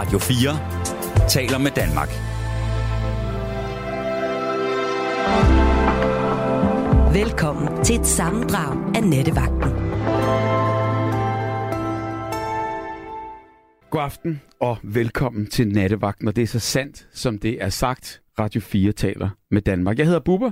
Radio 4 taler med Danmark. Velkommen til et sammendrag af Nettevagten. God aften og velkommen til Nattevagten, og det er så sandt, som det er sagt. Radio 4 taler med Danmark. Jeg hedder Bubber,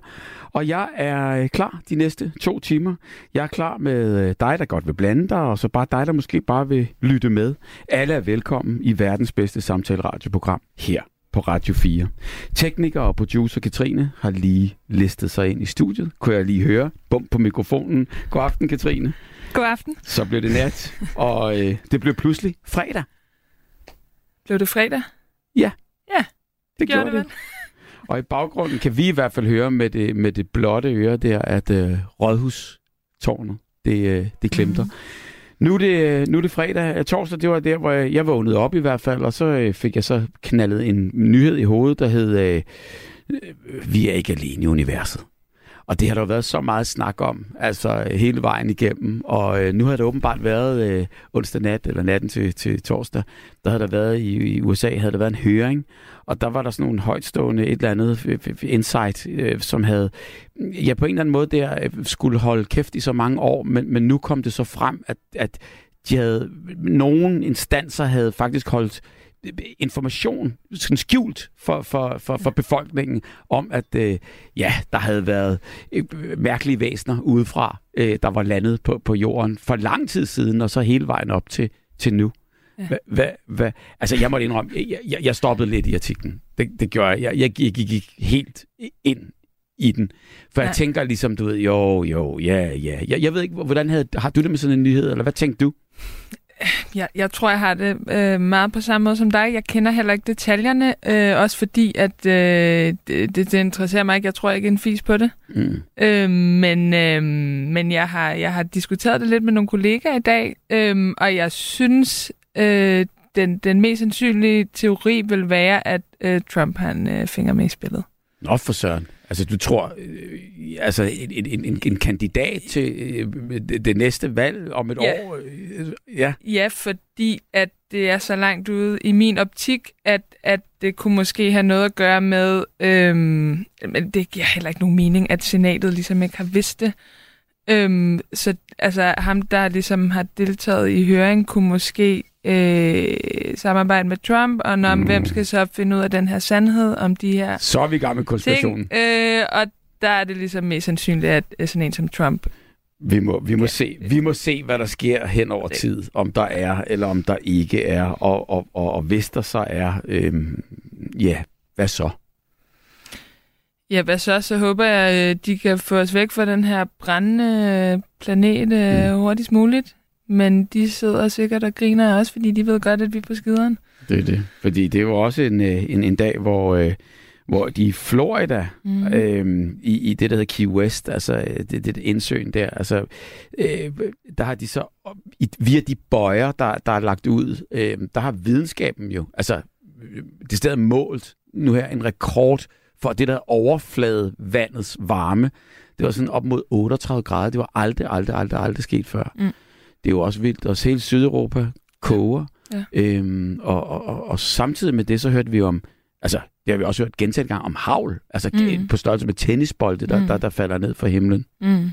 og jeg er klar de næste to timer. Jeg er klar med dig, der godt vil blande dig, og så bare dig, der måske bare vil lytte med. Alle er velkommen i verdens bedste samtale-radioprogram her på Radio 4. Tekniker og producer Katrine har lige listet sig ind i studiet. Kunne jeg lige høre? Bum på mikrofonen. God aften, Katrine. God aften. Så blev det nat, og øh, det blev pludselig fredag. Blev det fredag? Ja. Ja, det gjorde, gjorde det. det. Og i baggrunden kan vi i hvert fald høre med det, med det blotte øre der, at øh, Rådhustårnet, det, øh, det klemter. Mm. Nu er, det, nu er det fredag. Torsdag, det var der, hvor jeg, jeg vågnede op i hvert fald, og så øh, fik jeg så knaldet en nyhed i hovedet, der hed, øh, vi er ikke alene i universet. Og det har der været så meget snak om, altså hele vejen igennem. Og øh, nu har det åbenbart været øh, onsdag nat, eller natten til, til torsdag, der havde der været i, i USA, havde der været en høring, og der var der sådan nogle højtstående et eller andet øh, øh, øh, insight, øh, som havde, ja på en eller anden måde der skulle holde kæft i så mange år, men, men nu kom det så frem, at, at de havde, nogen instanser havde faktisk holdt information sådan skjult for, for, for, for befolkningen om, at øh, ja, der havde været øh, mærkelige væsener udefra, øh, der var landet på, på jorden for lang tid siden, og så hele vejen op til, til nu. Ja. Hva, hva, hva, altså, jeg måtte indrømme, jeg, jeg, jeg stoppede lidt i artiklen. Det, det gjorde jeg. Jeg, jeg gik, gik helt ind i den. For ja. jeg tænker ligesom, du ved, jo, jo, ja, ja. Jeg, jeg ved ikke, hvordan havde, har du det med sådan en nyhed, eller hvad tænkte du? Jeg, jeg tror, jeg har det øh, meget på samme måde som dig. Jeg kender heller ikke detaljerne, øh, også fordi, at øh, det, det interesserer mig ikke. Jeg tror ikke en fis på det. Mm. Øh, men øh, men jeg, har, jeg har diskuteret det lidt med nogle kollegaer i dag, øh, og jeg synes, øh, den, den mest sandsynlige teori vil være, at øh, Trump han øh, finger med i spillet. Nå for søren. Altså, du tror, øh, altså en, en, en, en kandidat til øh, det, det næste valg om et ja. år? Øh, ja. ja, fordi at det er så langt ude i min optik, at, at det kunne måske have noget at gøre med, øhm, men det giver heller ikke nogen mening, at senatet ligesom ikke har vidst det. Øhm, så altså ham, der ligesom har deltaget i høring, kunne måske øh, samarbejde med Trump, og når, mm. hvem skal så finde ud af den her sandhed om de her Så er vi i gang med konspirationen. Ting, øh, og der er det ligesom mest sandsynligt, at sådan en som Trump vi må, vi, må ja. se, vi må se, hvad der sker hen over tid, om der er, eller om der ikke er, og, og, og, og hvis der så er, øhm, ja, hvad så? Ja, hvad så? Så håber jeg, øh, de kan få os væk fra den her brændende planet øh, mm. hurtigst muligt. Men de sidder sikkert og griner også, fordi de ved godt, at vi er på skideren. Det er det. Fordi det er jo også en, øh, en, en dag, hvor, hvor de i Florida, mm. øhm, i, i det, der hedder Key West, altså det, det indsøen der, altså, øh, der har de så, via de bøjer, der, der er lagt ud, øh, der har videnskaben jo, altså det stedet målt nu her en rekord for det der overflade vandets varme. Det var sådan op mod 38 grader. Det var aldrig, aldrig, aldrig, aldrig sket før. Mm. Det er jo også vildt. Også hele Sydeuropa koger. Ja. Øhm, og, og, og, og samtidig med det, så hørte vi om, altså det har vi også hørt gentaget gang om havl, altså mm. på størrelse med tennisbolde, der, mm. der, der falder ned fra himlen. Mm.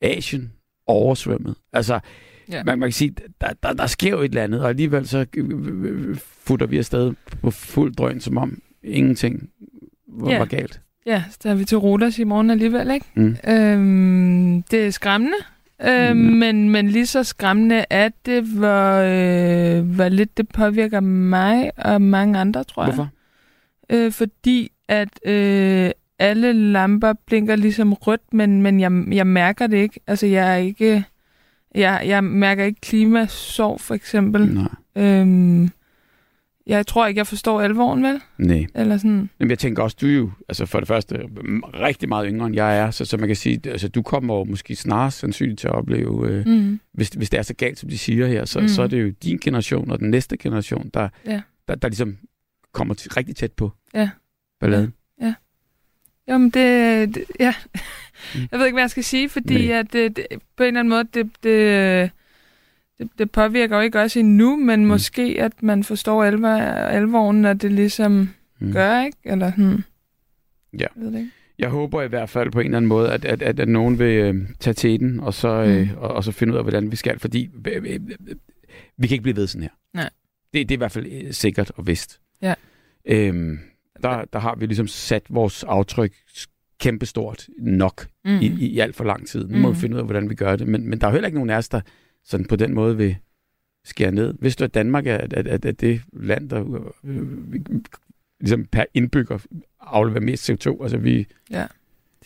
Asien oversvømmet. Altså, ja. man, man kan sige, der, der, der sker jo et eller andet, og alligevel så futter vi afsted på fuld drøn, som om ingenting var, ja. var galt. Ja, så er vi til Rodas i morgen alligevel, ikke? Mm. Øhm, det er skræmmende, mm. men, men lige så skræmmende er det, hvor, øh, hvor lidt det påvirker mig og mange andre, tror jeg. Hvorfor? Øh, fordi at øh, alle lamper blinker ligesom rødt, men, men jeg, jeg mærker det ikke. Altså, jeg er ikke... Jeg, jeg mærker ikke klimasorg, for eksempel. Nej. Øhm, jeg tror ikke, jeg forstår alvoren, vel? Nej. Eller sådan. Jamen, jeg tænker også, du er jo, altså for det første, rigtig meget yngre, end jeg er, så, så man kan sige, altså du kommer jo måske snart sandsynligt til at opleve, øh, mm. hvis, hvis det er så galt, som de siger her, så, mm. så er det jo din generation og den næste generation, der, ja. der, der ligesom kommer til, rigtig tæt på ja. balladen. Ja. ja. Jamen, det, det ja. Mm. Jeg ved ikke, hvad jeg skal sige, fordi at det, det, på en eller anden måde, det, det, det, det påvirker jo ikke også endnu, men Mm. måske, at man forstår alvor, alvoren, når det ligesom Mm. gør, ikke? Eller, hmm. Ja. Jeg ved det ikke. Jeg håber i hvert fald på en eller anden måde, at, at, at, at nogen vil øh, tage til den, og så, øh, Mm. og, og så finde ud af, hvordan vi skal. Fordi øh, øh, øh, vi kan ikke blive ved sådan her. Nej. Det, det er i hvert fald øh, sikkert og vist. Ja. Øhm, der, der har vi ligesom sat vores aftryk kæmpestort nok Mm. i, i, alt for lang tid. Nu må Mm. vi finde ud af, hvordan vi gør det. Men, men der er heller ikke nogen af os, der sådan på den måde vil skære ned. Hvis du, at Danmark er, at, at, at det land, der øh, øh, ligesom per indbygger afleverer mest CO2. Altså vi, Det, Ja.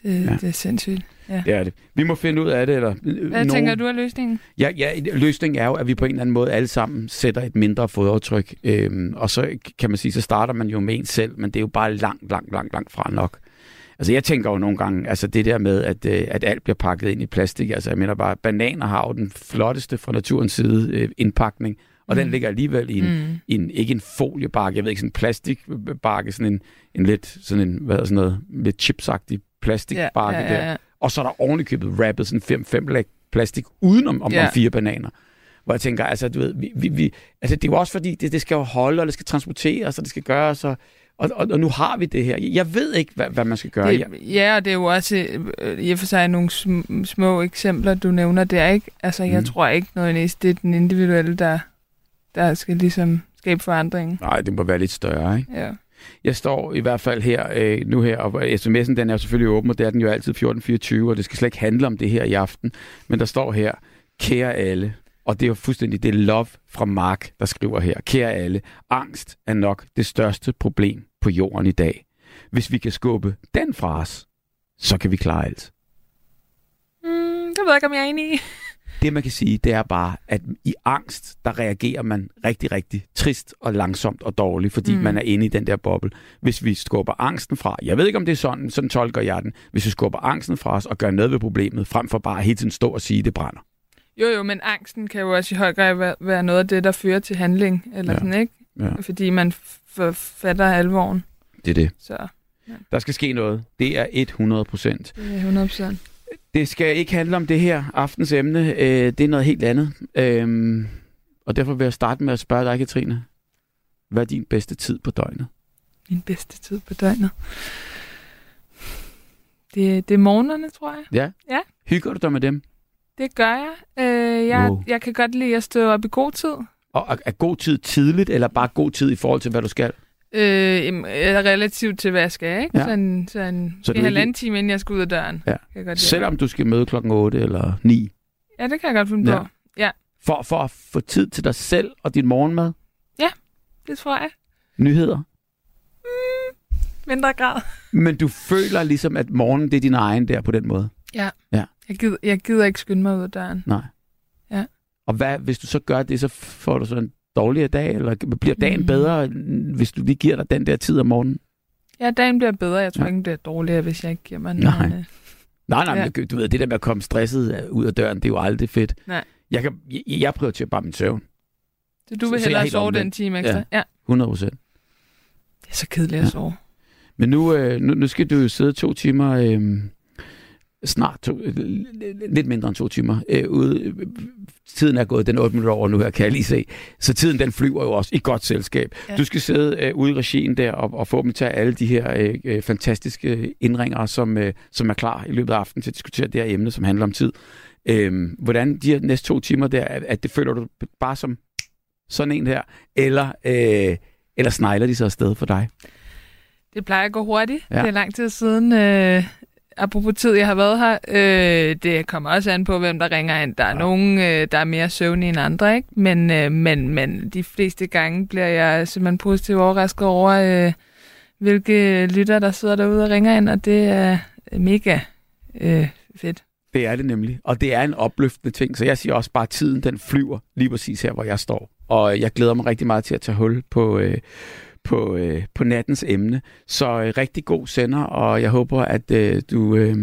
ja. det er sindssygt. det er det. Vi må finde ud af det. Eller, Hvad nogen... tænker du er løsningen? Ja, ja, løsningen er jo, at vi på en eller anden måde alle sammen sætter et mindre fodaftryk. Øhm, og så kan man sige, så starter man jo med en selv, men det er jo bare langt, langt, langt, langt fra nok. Altså jeg tænker jo nogle gange, altså det der med, at, øh, at alt bliver pakket ind i plastik, altså jeg mener bare, bananer har jo den flotteste fra naturens side øh, indpakning, og mm. den ligger alligevel i en, Mm. i en, ikke en foliebakke, jeg ved ikke, sådan en plastikbakke, sådan en, en lidt, sådan en, hvad er sådan noget, lidt chipsagtig plastikbakke ja, ja, der. ja, ja. Og så er der ovenikøbet rappet sådan fem, fem lag plastik udenom om, Ja. om fire bananer. Hvor jeg tænker, altså, du ved, vi, vi, vi, altså, det er jo også fordi, det, det skal jo holde, og det skal transporteres, og det skal gøres, og, og, og, og nu har vi det her. Jeg ved ikke, hvad, hvad man skal gøre. Det, ja, og det er jo også øh, i og for sig nogle sm- små eksempler, du nævner der, ikke? Altså, jeg Mm. tror ikke nødvendigvis, det er den individuelle, der, der skal ligesom skabe forandringen. nej, det må være lidt større, ikke? Ja. Jeg står i hvert fald her, øh, nu her, og sms'en den er selvfølgelig åben, og det er den jo altid 1424, og det skal slet ikke handle om det her i aften. Men der står her, kære alle, og det er jo fuldstændig, det love fra Mark, der skriver her, kære alle, angst er nok det største problem på jorden i dag. Hvis vi kan skubbe den fra os, så kan vi klare alt. Mm, det ved jeg ikke, om jeg er enig i. Det man kan sige, det er bare, at i angst, der reagerer man rigtig, rigtig trist og langsomt og dårligt, fordi mm. Man er inde i den der boble. Hvis vi skubber angsten fra, jeg ved ikke om det er sådan, sådan tolker jeg den, hvis vi skubber angsten fra os og gør noget ved problemet, frem for bare hele tiden stå og sige, det brænder. Jo, jo, men angsten kan jo også i høj grad være, noget af det, der fører til handling, eller ja. sådan, ikke? Ja. Fordi man fatter alvoren. Det er det. Så Der skal ske noget. Det er 100 procent. det er 100 procent. Det skal ikke handle om det her aftens emne. Øh, det er noget helt andet. Øhm, og derfor vil jeg starte med at spørge dig, Katrine. Hvad er din bedste tid på døgnet? Min bedste tid på døgnet. Det, det er morgenerne, tror jeg. Ja? Ja. Hygger du dig med dem? Det gør jeg. Øh, jeg, Wow. jeg kan godt lide at stå op i god tid. Og er- er god tid tidligt, eller bare god tid i forhold til, hvad du skal? Øh, relativt til, hvad jeg skal, ikke? Ja. Ja. Sådan, sådan Så en halvanden time, inden jeg skal ud af døren. Ja. Kan jeg godt. Selvom du skal møde klokken 8 eller 9. Ja, det kan jeg godt finde Ja. på. Ja, For, for at få tid til dig selv og din morgenmad. det tror jeg. Nyheder. Mindre grad. Men du føler ligesom, at morgenen det er din egen der på den måde. Jeg gider, jeg gider ikke skynde mig ud af døren. Nej. Og hvad, hvis du så gør det, så får du så en dårligere dag, eller bliver dagen Mm. bedre, hvis du lige giver dig den der tid om morgenen? Ja, dagen bliver bedre. Jeg tror Ja. ikke, den bliver dårligere, hvis jeg ikke giver mig Nej. nogen. øh, Nej, nej, Ja. men du ved, det der med at komme stresset øh, ud af døren, det er jo aldrig fedt. Nej. Jeg, kan, jeg, jeg prioriterer bare min søvn. Så du Så- vil så er hellere helt sove den time ekstra? Ja. 100 procent. Det er så kedeligt Ja. at sove. Men nu, øh, nu, nu skal du jo sidde to timer, øh, snart to, lidt mindre end to timer, øh, ude. Tiden er gået, den er 8 minutter over nu her, kan jeg lige se. Så tiden den flyver jo også i godt selskab. Ja. Du skal sidde øh, ude i regien der og, og forhåbentlig tage alle de her øh, øh, fantastiske indringere, som, øh, som er klar i løbet af aftenen til at diskutere det her emne, som handler om tid. Øh, hvordan de her næste to timer der, at, det føler du bare som sådan en her, eller, øh, eller snegler de så afsted for dig? Det plejer at gå hurtigt. Ja. Det er lang tid siden. Øh, apropos tid, jeg har været her. Øh, det kommer også an på, hvem der ringer ind. Der er Ja. nogen, øh, der er mere søvnige end andre, ikke? Men, øh, men, men de fleste gange bliver jeg simpelthen positivt overrasket over, øh, hvilke lytter, der sidder derude og ringer ind, og det er mega øh, fedt. Det er det nemlig. Og det er en opløftende ting. Så jeg siger også bare, at tiden den flyver lige præcis her, hvor jeg står. Og jeg glæder mig rigtig meget til at tage hul på, øh, på, øh, på nattens emne. Så øh, rigtig god sender, og jeg håber, at øh, du, øh,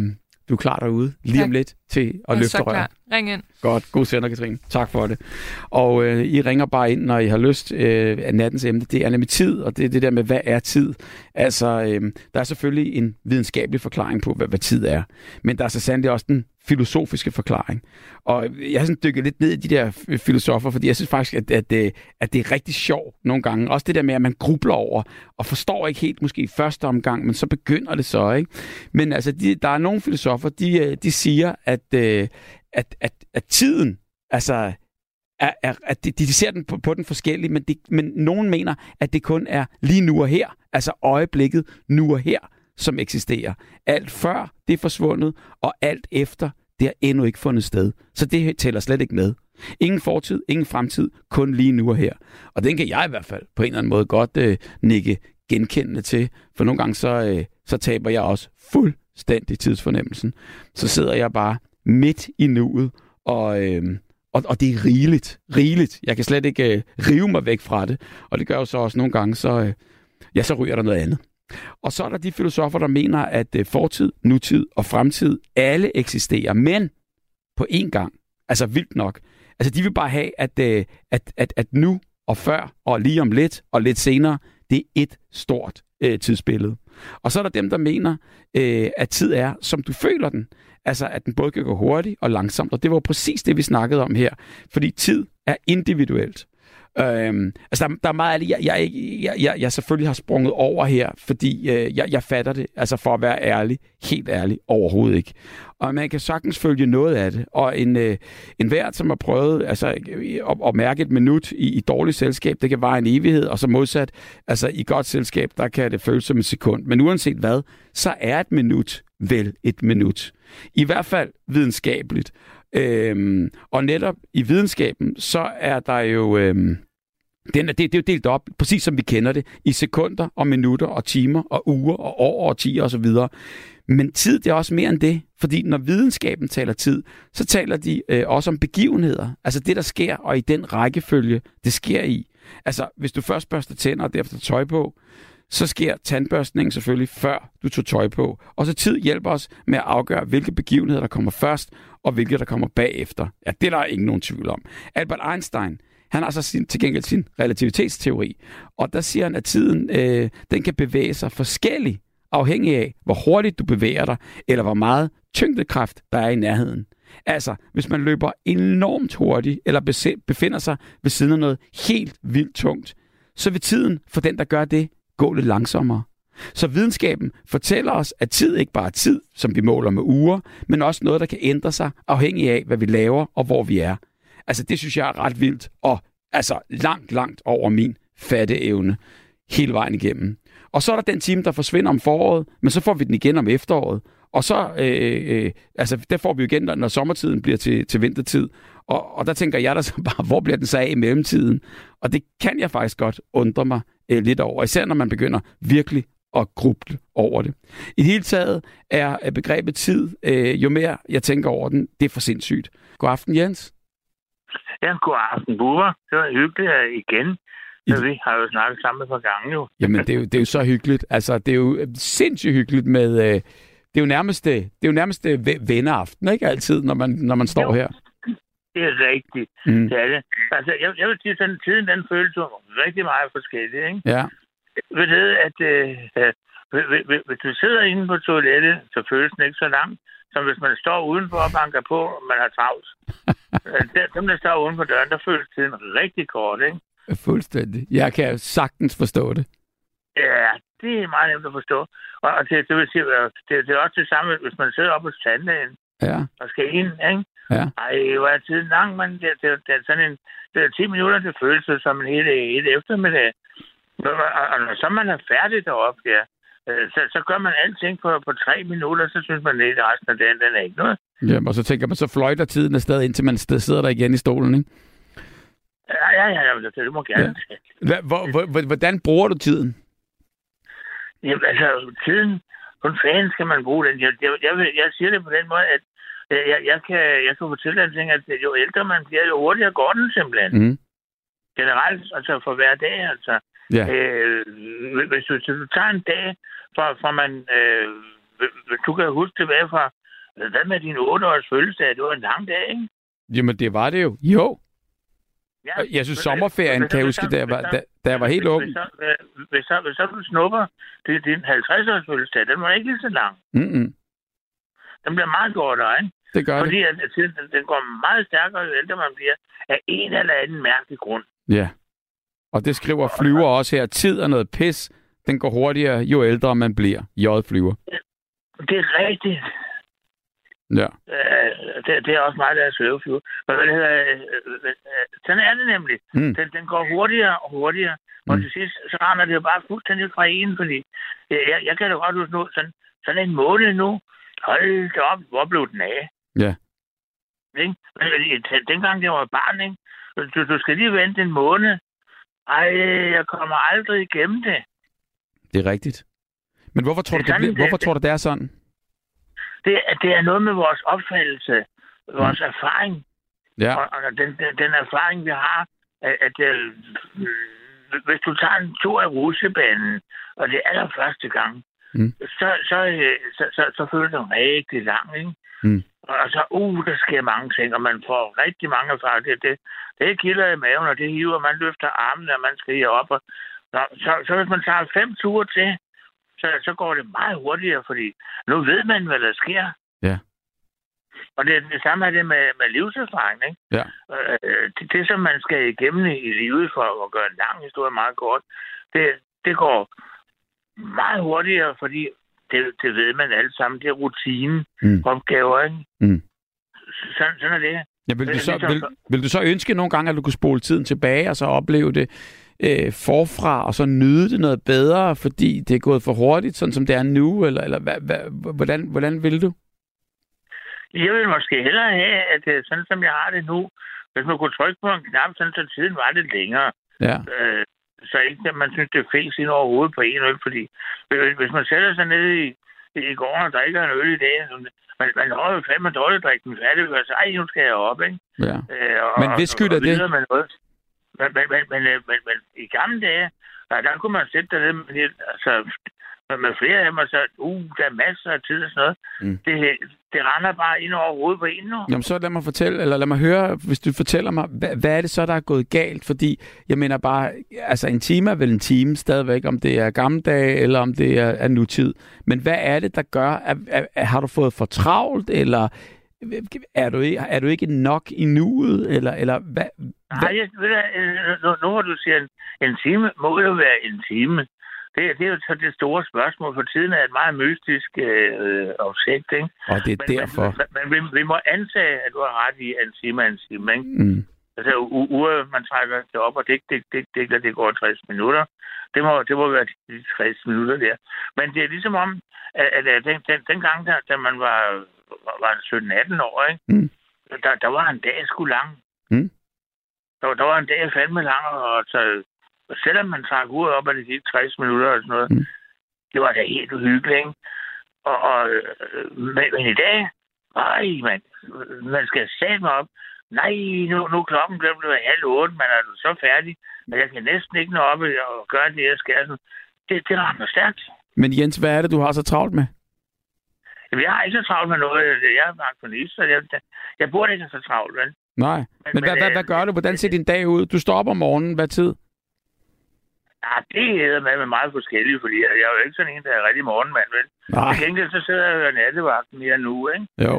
du er klar derude lige Tak. om lidt til at Jeg løfte røret. Ring ind. Godt. God sender, Katrine. Tak for det. Og øh, I ringer bare ind, når I har lyst øh, af nattens emne. Det er nemlig tid, og det er det der med, hvad er tid? Altså, øh, der er selvfølgelig en videnskabelig forklaring på, hvad, hvad tid er. Men der er så sandelig også den filosofiske forklaring. Og jeg har sådan dykket lidt ned i de der filosofer, fordi jeg synes faktisk, at, at, det, at det er rigtig sjovt nogle gange. Også det der med, at man grubler over og forstår ikke helt måske i første omgang, men så begynder det så, ikke? Men altså, de, der er nogle filosofer, de, øh, de siger, at, øh, at, at, at tiden, altså er, er, at de, de ser den på, på den forskellige, men, de, men nogen mener, at det kun er lige nu og her, altså øjeblikket nu og her, som eksisterer. Alt før det er forsvundet, og alt efter det har endnu ikke fundet sted. Så det tæller slet ikke med. Ingen fortid, ingen fremtid, kun lige nu og her. Og den kan jeg i hvert fald på en eller anden måde godt øh, nikke genkendende til, for nogle gange så, øh, så taber jeg også fuldstændig tidsfornemmelsen. Så sidder jeg bare midt i nuet, og, øh, og, og det er rigeligt. Rigeligt. Jeg kan slet ikke øh, rive mig væk fra det. Og det gør jo så også nogle gange, så, øh, ja, så ryger der noget andet. Og så er der de filosofer, der mener, at øh, fortid, nutid og fremtid alle eksisterer, men på én gang. Altså vildt nok. Altså de vil bare have, at, øh, at, at, at nu og før og lige om lidt og lidt senere, det er et stort øh, tidsbillede. Og så er der dem, der mener, øh, at tid er, som du føler den. Altså, at den både kan gå hurtigt og langsomt. Og det var præcis det, vi snakkede om her. Fordi tid er individuelt. Øhm, altså, der, der er meget ærligt, jeg, jeg, jeg, jeg, jeg selvfølgelig har sprunget over her, fordi øh, jeg, jeg fatter det, altså for at være ærlig, helt ærlig, overhovedet ikke. Og man kan sagtens følge noget af det. Og en, øh, en vært, som har prøvet altså, øh, at, at mærke et minut i, i dårligt selskab, det kan være en evighed, og så modsat, altså i godt selskab, der kan det føles som en sekund. Men uanset hvad, så er et minut vel et minut. I hvert fald videnskabeligt. Øhm, og netop i videnskaben, så er der jo... Øhm, den er, det, det er jo delt op, præcis som vi kender det, i sekunder og minutter og timer og uger og år og tiger osv. Men tid, det er også mere end det. Fordi når videnskaben taler tid, så taler de øh, også om begivenheder. Altså det, der sker, og i den rækkefølge, det sker i. Altså, hvis du først børster tænder og derefter tøj på, så sker tandbørstningen selvfølgelig før du tog tøj på. Og så tid hjælper os med at afgøre, hvilke begivenheder, der kommer først, og hvilke, der kommer bagefter. Ja, det er der ingen nogen tvivl om. Albert Einstein, han har så sin, til gengæld sin relativitetsteori, og der siger han, at tiden øh, den kan bevæge sig forskelligt, afhængig af, hvor hurtigt du bevæger dig, eller hvor meget tyngdekraft der er i nærheden. Altså, hvis man løber enormt hurtigt, eller befinder sig ved siden af noget helt vildt tungt, så vil tiden for den, der gør det, gå lidt langsommere. Så videnskaben fortæller os, at tid ikke bare er tid, som vi måler med uger, men også noget, der kan ændre sig afhængig af, hvad vi laver og hvor vi er. Altså, det synes jeg er ret vildt, og altså langt, langt over min fatteevne hele vejen igennem. Og så er der den time, der forsvinder om foråret, men så får vi den igen om efteråret. Og så, øh, øh, altså, der får vi jo igen, når sommertiden bliver til, til vintertid. Og, og der tænker jeg da så bare, hvor bliver den så af i mellemtiden? Og det kan jeg faktisk godt undre mig øh, lidt over, især når man begynder virkelig at gruble over det. I det hele taget er begrebet tid, øh, jo mere jeg tænker over den, det er for sindssygt. God aften, Jens. Ja, god aften, Bubber. Det var hyggeligt igen. Ja, vi har jo snakket sammen et par gange jo. Jamen, det er jo, det er jo så hyggeligt. Altså, det er jo sindssygt hyggeligt med... Øh, det er jo nærmest, det er jo nærmest venneaften, ikke altid, når man, når man står jo. her. Det er rigtigt. Mm. Det er det. Altså, jeg, jeg vil sige, sådan tiden, den føles jo rigtig meget forskellig, ikke? Ja. Ved det, at øh, hvis du sidder inde på toilettet, så føles den ikke så lang, som hvis man står udenfor og banker på, og man har travlt. Øh, dem, der står uden for døren, der føles tiden rigtig kort, ikke? Fuldstændig. Jeg kan sagtens forstå det. Ja, det er meget nemt at forstå. Og, og det, det, vil sige, det, det er også det samme, hvis man sidder oppe hos tandlægen ja. og skal ind, ikke? Ja. Ej, hvor er tiden lang, men det, det, det, er sådan en, det er 10 minutter, det føles som en hele et eftermiddag. Og, og, og når så man er færdig deroppe, ja, øh, så, så gør man alting på, på tre minutter, så synes man, at resten af dagen, den er ikke noget. Jamen, og så tænker man, så fløjter tiden afsted, indtil man sidder der igen i stolen, ikke? Ja, ja, ja, ja det, må gerne. Ja. Hvor, hvor, hvordan bruger du tiden? Jamen, altså, tiden, kun fanden skal man bruge den. Jeg, jeg, jeg, jeg siger det på den måde, at jeg, jeg, kan, jeg kan fortælle den ting, at jo ældre man bliver, jo hurtigere går den simpelthen. Mm. Generelt, altså for hver dag, altså. Ja. Øh, hvis, du, hvis du tager en dag, for, for man, øh, hvis du kan huske tilbage fra, hvad med din 8-års fødselsdag? Det var en lang dag, ikke? Jamen, det var det jo. Jo. Ja, Jeg synes, sommerferien, hvis- kan jeg hvis- huske, da jeg var, hvis- da, da jeg var helt hvis- åben. Hvis, så- øh, hvis, så, hvis så du snupper det, din 50-års fødselsdag, den var ikke lige så lang. Mm-mm. Den bliver meget kortere, ikke? Det gør det. Fordi at, at tiden, den går meget stærkere, jo ældre man bliver, af en eller anden mærkelig grund. Ja. Og det skriver flyver også her. Tid er noget pis. Den går hurtigere, jo ældre man bliver. J-flyver. Det er rigtigt. Ja. Øh, det, det er også meget, der er svæveflyver. Men hvad det hedder, øh, sådan er det nemlig. Mm. Den, den går hurtigere og hurtigere. Og Mm. til sidst, så render det jo bare fuldstændig fra en, fordi jeg, jeg, jeg kan da godt huske nu, sådan, sådan en måned nu, hold da op, hvor blev den af? Ja. Ikke? Men, den- Dengang jeg var barn, ikke? Du, du skal lige vente en måned. Ej, jeg kommer aldrig igennem det. Det er rigtigt. Men hvorfor tror, Det du, det, hvorfor det- tror du, det er sådan? Det, er- det er noget med vores opfattelse, vores erfaring, Ja. og, og den, den, den erfaring, vi har, at, at øh, hvis du tager en tur af russebanen, og det er allerførste gang, Mm. så, så, øh, så, så, så føles det rigtig lang, ikke? Mm. Og så, uh, der sker mange ting, og man får rigtig mange erfaringer. Det, det, det kilder i maven, og det hiver, man løfter armene, og man skriger op. Og, Nå, så, så hvis man tager fem ture til, så, så går det meget hurtigere, fordi nu ved man, hvad der sker. Ja. Og det, det samme er det med, med livserfaring, ikke? Ja. Øh, det, det, som man skal igennem i, livet for at gøre en lang historie meget kort, det, det går meget hurtigere, fordi det, det ved man alle sammen. Det er rutinen, Mm. opgaver, ikke? Mm. Sådan, sådan er det. Ja, vil, du er så, ligesom- vil, vil du så ønske nogle gange, at du kunne spole tiden tilbage og så opleve det øh, forfra, og så nyde det noget bedre, fordi det er gået for hurtigt, sådan som det er nu? Eller, eller hvad, hvad, hvordan, hvordan vil du? Jeg vil måske hellere have, at det er sådan, som jeg har det nu. Hvis man kunne trykke på en knap, sådan, så tiden var lidt længere. Ja. Øh, så ikke, at man synes, det er fæs ind over hovedet på en øl, fordi hvis- hvis man sætter sig ned i, i gården og drikker en øl i dag, så man, man når jo fandme dårligt at drikke den færdig, og så, ej, nu skal jeg op, ikke? ja. Øh, og, Men hvis skyld er det? Med noget. Men, men, men, men, øh, men, men, i gamle dage, der, der kunne man sætte der ned med, altså, med, flere af dem, og så, uh, der er masser af tid og sådan noget. Mm. Det, det render bare ind over hovedet på en nu. Jamen så lad mig fortælle, eller lad mig høre, hvis du fortæller mig, hvad, hvad er det så, der er gået galt? Fordi jeg mener bare, altså en time er vel en time stadigvæk, om det er gamle dage, eller om det er, er nutid. Men hvad er det, der gør, at, at, at, har du fået for travlt, eller er du, ikke, er du ikke nok i nuet, eller, eller hvad? Nej, jeg, ved du, nu, hvor du siger en, en time, må det jo være en time. Det, det er jo så det store spørgsmål, for tiden er et meget mystisk øh, objekt, ikke? Og det er Men, derfor. Men, men, men vi, vi må antage, at du har ret i, en time en time, ikke? Mm. Altså, uret, man trækker det op, og det, det, det, det, det, det går 60 minutter. Det må, det må være de 60 minutter der. Men det er ligesom om, at, at, at den, den, den gang, da, da man var, var 17-18 år, ikke? Mm. Der, der var en dag sgu lang. Mm. Der, var- der var en dag fandme lang, og så, og selvom man trak uret op, og det gik 60 minutter og sådan noget, Mm. det var da helt uhyggeligt, ikke? Og, og øh, men, men i dag, ej, man, man skal sætte mig op. Nej, nu, nu er klokken blevet blevet halv otte, man er så færdig, men jeg kan næsten ikke nå op og gøre det, jeg skal. Det, det rammer stærkt. Men Jens, hvad er det, du har så travlt med? Jamen, jeg har ikke så travlt med noget. Jeg er pensionist, så jeg, jeg burde ikke have så travlt, vel? Nej. Men, men hvad, hvad, øh, hvad gør du? Hvordan ser din dag ud? Du står op om morgenen. Hvad tid? Ja, det hedder med, med meget forskelligt, fordi jeg, jeg er jo ikke sådan en, der er rigtig morgenmand, vel? Nej. Til gengæld så sidder jeg jo i nattevagten mere nu, ikke? Jo.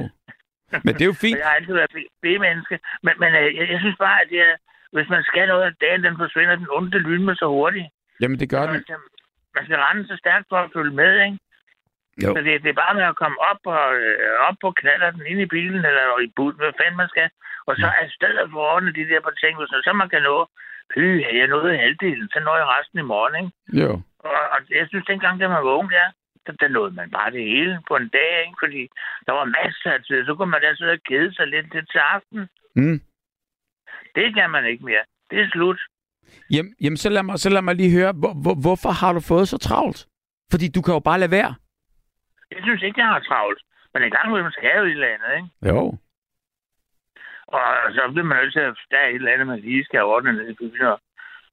Men det er jo Og fint. jeg har altid været B-menneske. Men, men øh, jeg, jeg, synes bare, at det er, hvis man skal noget af dagen, den forsvinder den onde lyn med så hurtigt. Jamen, det gør man, den. skal, man skal rende så stærkt for at følge med, ikke? Jo. Så det, det er bare med at komme op og øh, op på knaller den ind i bilen, eller i bussen, hvad fanden man skal. Og så er stedet for ordne de der på ting, så, så man kan nå, hy, jeg nåede halvdelen, så når jeg resten i morgen, ikke? Jo. Og, og jeg synes, dengang, da man var ung, der, der, der nåede man bare det hele på en dag, ikke? Fordi der var masser af tid. Så kunne man da sidde og kede sig lidt til, til aften. Mm. Det kan man ikke mere. Det er slut. Jamen, jamen så, lad mig, så lad mig lige høre, hvor, hvor, hvorfor har du fået så travlt? Fordi du kan jo bare lade være. Jeg synes ikke, jeg har travlt. Men en gang imellem skal jeg jo et eller andet, ikke? Jo. Og så bliver man nødt til at der er et eller andet, man lige skal ordne ned i byen. Og,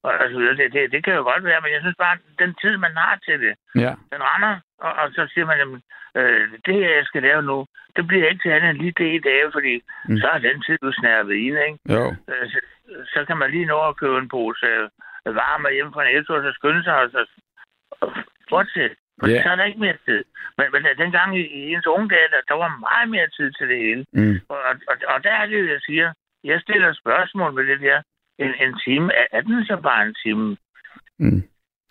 og, så videre. Det, det, det kan jo godt være, men jeg synes bare, den tid, man har til det, Ja. den render, og, og så siger man, jamen, øh, det her, jeg skal lave nu, det bliver ikke til andet end lige det i dag, fordi Mm. så er den tid, du snærvet i, ikke? Jo. Øh, så, så kan man lige nå at købe en pose øh, varme hjemme fra Netto, og så skynde sig, og så og fortsætte. For yeah. så er der ikke mere tid. Men, men dengang i, i ens unge dage, der, der var meget mere tid til det hele. Mm. Og, og, og der er det, jeg siger, jeg stiller spørgsmål med det der. En, en time, er, den så bare en time? Mm.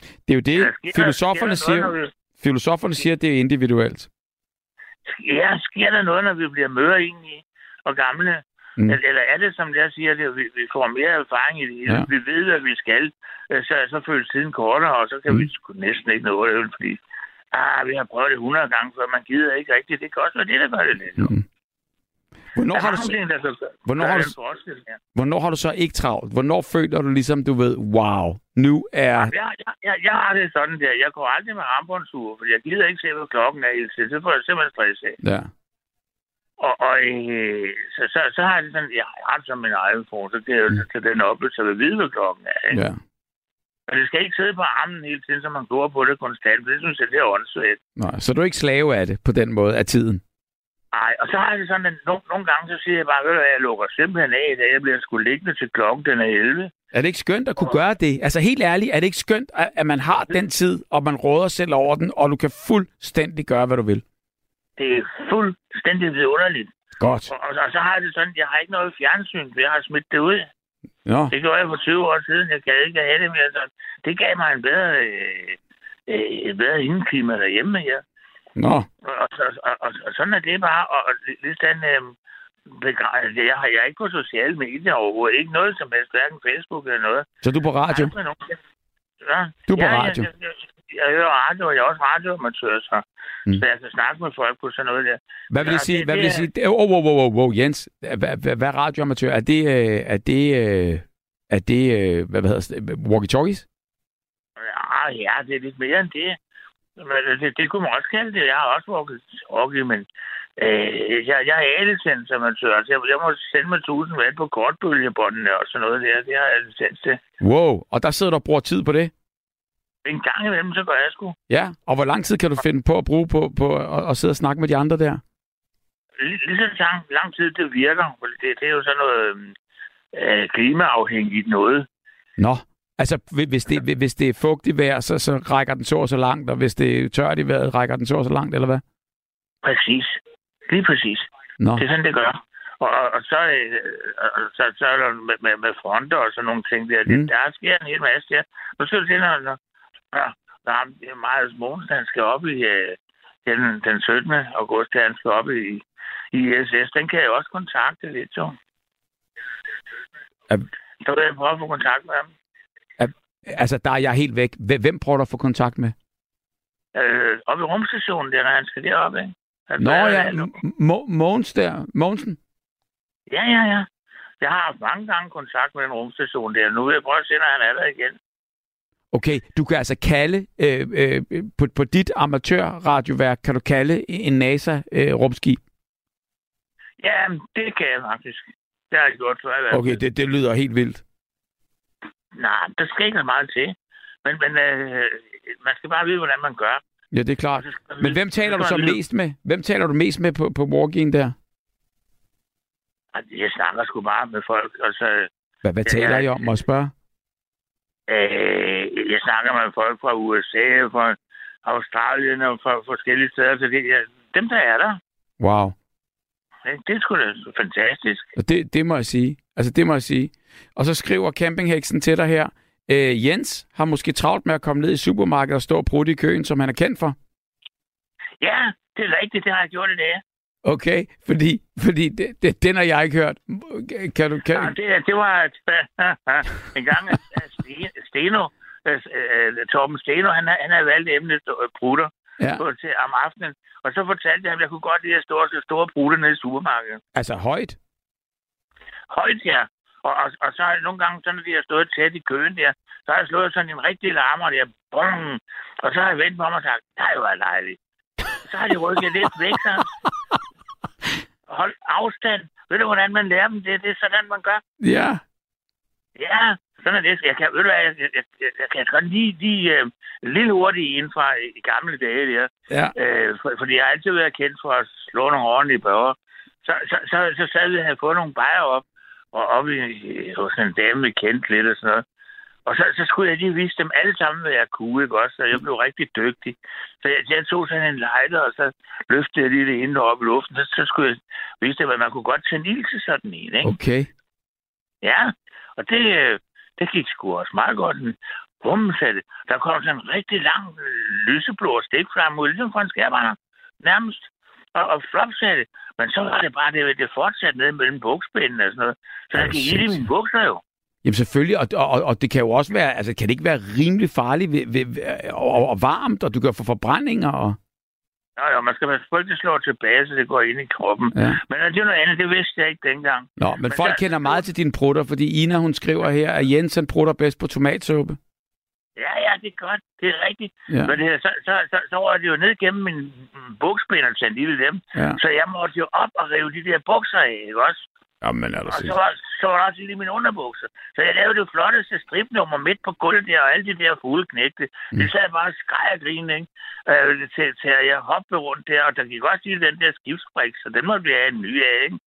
Det er jo det, sker- filosoferne sker noget, siger. vi- Filosoferne siger, at det er individuelt. Ja, sker der noget, når vi bliver møre egentlig og gamle? Mm. Eller er det, som jeg siger, det, vi, vi får mere erfaring i det. Ja. Vi ved, hvad vi skal. Øh, Så, så føles tiden kortere, og så kan Mm. vi næsten ikke nå det, fordi ah, vi har prøvet det 100 gange før, man gider ikke rigtigt. Det kan også være det, der gør det lidt. Mm. Hvornår har, du, så, ting, der kan gøre hvornår har du- hvornår har du så ikke travlt? Hvornår føler du ligesom, du ved, wow, nu er... Jeg, jeg, jeg, jeg har det sådan der. Jeg går aldrig med armbåndsure, fordi jeg gider ikke se, hvad klokken er hele tiden. Det får jeg simpelthen stress af. Ja. Og, og øh, så, så, så har jeg det sådan, jeg har det som min iPhone, så kan jeg jo Mm. tage den op, så jeg ved, hvad klokken er. Ikke? ja. Men det skal ikke sidde på armen hele tiden, så man går på det konstant. Det synes jeg, det er åndssvagt. Nej, så du er ikke slave af det på den måde af tiden? Nej, og så har jeg det sådan, at nogle, nogle gange, så siger jeg bare, ved du jeg lukker simpelthen af i dag. Jeg bliver sgu liggende til klokken, den er 11. Er det ikke skønt at kunne gøre det? Altså helt ærligt, er det ikke skønt, at at man har den tid, og man råder selv over den, og du kan fuldstændig gøre, hvad du vil? Det er fuldstændig vidunderligt. Godt. Og, og, og så har jeg det sådan, jeg har ikke noget fjernsyn, for jeg har smidt det ud. Nå, Det gjorde jeg for 20 år siden. Jeg gad ikke have det mere. Så det gav mig en bedre, øh, øh, bedre indeklima derhjemme her. nå. Og, og, og, og, og sådan er det bare. Og, og lige sådan, øh, begra- jeg, har, jeg er ikke på sociale medier overhovedet. Ikke noget som helst, hverken Facebook eller noget. Så er du på radio? Ja. Du er på ja, radio. Jeg, jeg, jeg, jeg hører radio, og jeg er også radioamatør, så, Mm. så jeg kan snakke med folk på sådan noget der. Hvad vil det sige? Hvad vil det sige? Oh, wow, wow, wow, Jens. Hvad, er radioamatør? Er det, øh, er det, øh, er det, øh, hvad, hedder det, walkie-talkies? Ja, ja, det er lidt mere end det. Men det, det kunne man også kalde det. Jeg har også walkie, walkie men øh, jeg, jeg er alicensamatør. Altså, jeg, jeg må sende mig 1000 watt på kortbølgebåndene og sådan noget der. Det har jeg licens til. Wow, og der sidder du og bruger tid på det? En gang imellem, så gør jeg sgu. Ja, og hvor lang tid kan du finde på at bruge på, på at, at sidde og snakke med de andre der? Lige, så lang, lang tid det virker. For det, det er jo sådan noget øh, klimaafhængigt noget. Nå, altså hvi- hvis det, hvis det er fugtigt vejr, så, så rækker den så og så langt, og hvis det er tørt i vejret, rækker den så og så langt, eller hvad? Præcis. Lige præcis. Nå, Det er sådan, det gør. Og, og, og så, øh, og så, så er der med, med, med fronter og sådan nogle ting der. Det, Mm. Der sker en hel masse der. Nu skal du til, når, når, når ham, det er meget Mogensen, han skal op i øh, den, den 17. august, han skal op i, i ISS. Den kan jeg også kontakte lidt, så. Er- Så vil jeg prøve at få kontakt med ham. altså der er jeg helt væk. Hvem prøver du at få kontakt med? Øh, op i rumstationen der, han skal derop, ikke? Han Nå ja, M- Mo- Mogens der. Mogensen? Ja, ja, ja. Jeg har haft mange gange kontakt med den rumstation der. Nu vil jeg prøve at se, når han er der igen. Okay, du kan altså kalde, øh, øh, på, på dit amatørradioværk, kan du kalde en NASA-rumskib? Ja, det kan jeg faktisk. Det har jeg gjort før fald. Okay, det, det lyder helt vildt. Nej, der skal ikke meget til. Men, men øh, man skal bare vide, hvordan man gør. Ja, det er klart. Men hvem taler du så mest med? Hvem taler du mest med på, på walkien der? Altså, Jeg snakker sgu bare med folk, og så... Hvad, hvad taler ja. I om? Jeg spørge? Øh, jeg snakker med folk fra USA, fra Australien og fra forskellige steder. Så det, ja, dem, der er der, Wow. det er sgu da fantastisk. Det, det må jeg sige. Altså, det må jeg sige. Og så skriver campingheksen til dig her. Øh, Jens har måske travlt med at komme ned i supermarkedet og stå og prutte i køen, som han er kendt for. Ja, det er rigtigt. Det har jeg gjort i dag. Okay, fordi, fordi det, det, den har jeg ikke hørt. Kan du, kan, Ja, det, det var en gang, at Sten- Steno, øh, øh, Torben Steno, han, han havde valgt emnet øh, prutter ja, på, til om aftenen. Og så fortalte jeg ham, at jeg kunne godt lide at stå og store prutter nede i supermarkedet. altså højt. Højt, ja. Og, og, og så har jeg nogle gange, så når de har stået tæt i køen der, så har jeg slået sådan en rigtig larmer der. Bong! Og så har jeg vendt på mig og sagt, nej, hvor er dejligt. Så har de rykket lidt væk, så. Hold afstand. Ved du, hvordan man lærer dem det? Det er sådan, man gør. Ja, Ja, sådan er det. Jeg kan, ved du hvad, jeg, jeg, jeg, jeg kan godt lide de uh, lille hurtige inden fra i gamle dage der. Ja. Uh, for, fordi jeg har altid været kendt for at slå nogle ordentlige børger. Så, så, så, så sad vi og havde fået nogle bajer op, og op i, hos en dame, vi kendte lidt og sådan noget. Og så, så skulle jeg lige vise dem alle sammen, hvad jeg kunne, ikke også? Så jeg blev rigtig dygtig. Så jeg, jeg tog sådan en lighter, og så løftede jeg lige det ene op i luften. Så, så skulle jeg vise dem, at man kunne godt tænde ild til sådan en, ikke? Okay. Ja, og det, det gik sgu også meget godt. Bum, sagde det. Der kom sådan en rigtig lang lyseblå stikflamme ud, ligesom fra en skærbrænder, nærmest. Og, og flop, sagde det. Men så var det bare, det, det fortsatte ned mellem bukspændene og sådan noget. Så der gik ild i mine bukser jo. Jamen selvfølgelig, og, og, og det kan jo også være, altså kan det ikke være rimelig farligt ved, ved, ved, og, og, varmt, og du kan få forbrændinger og... Nå jo, man skal det slår tilbage, så det går ind i kroppen. Ja. Men det er noget andet, det vidste jeg ikke dengang. Nå, men, Men folk så- kender meget til dine prutter, fordi Ina, hun skriver her, at Jens han prutter bedst på tomatsuppe. Ja, ja, det er godt. Det er rigtigt. Ja. Ja. Men det, så, så, så, så var det jo ned gennem min bukspænd og tændte i dem. Ja. Så jeg måtte jo op og rive de der bukser af, ikke også? Jamen, er Og så var, så var der også lige mine underbukser. Så jeg lavede det flotteste stripnummer midt på gulvet der, og alle de der fugle knægte. Mm. Det sad bare og skreg og grine, ikke? Øh, til, til at jeg hoppede rundt der, og der gik også lige den der skibsbrik, så den måtte vi have en ny af, ikke?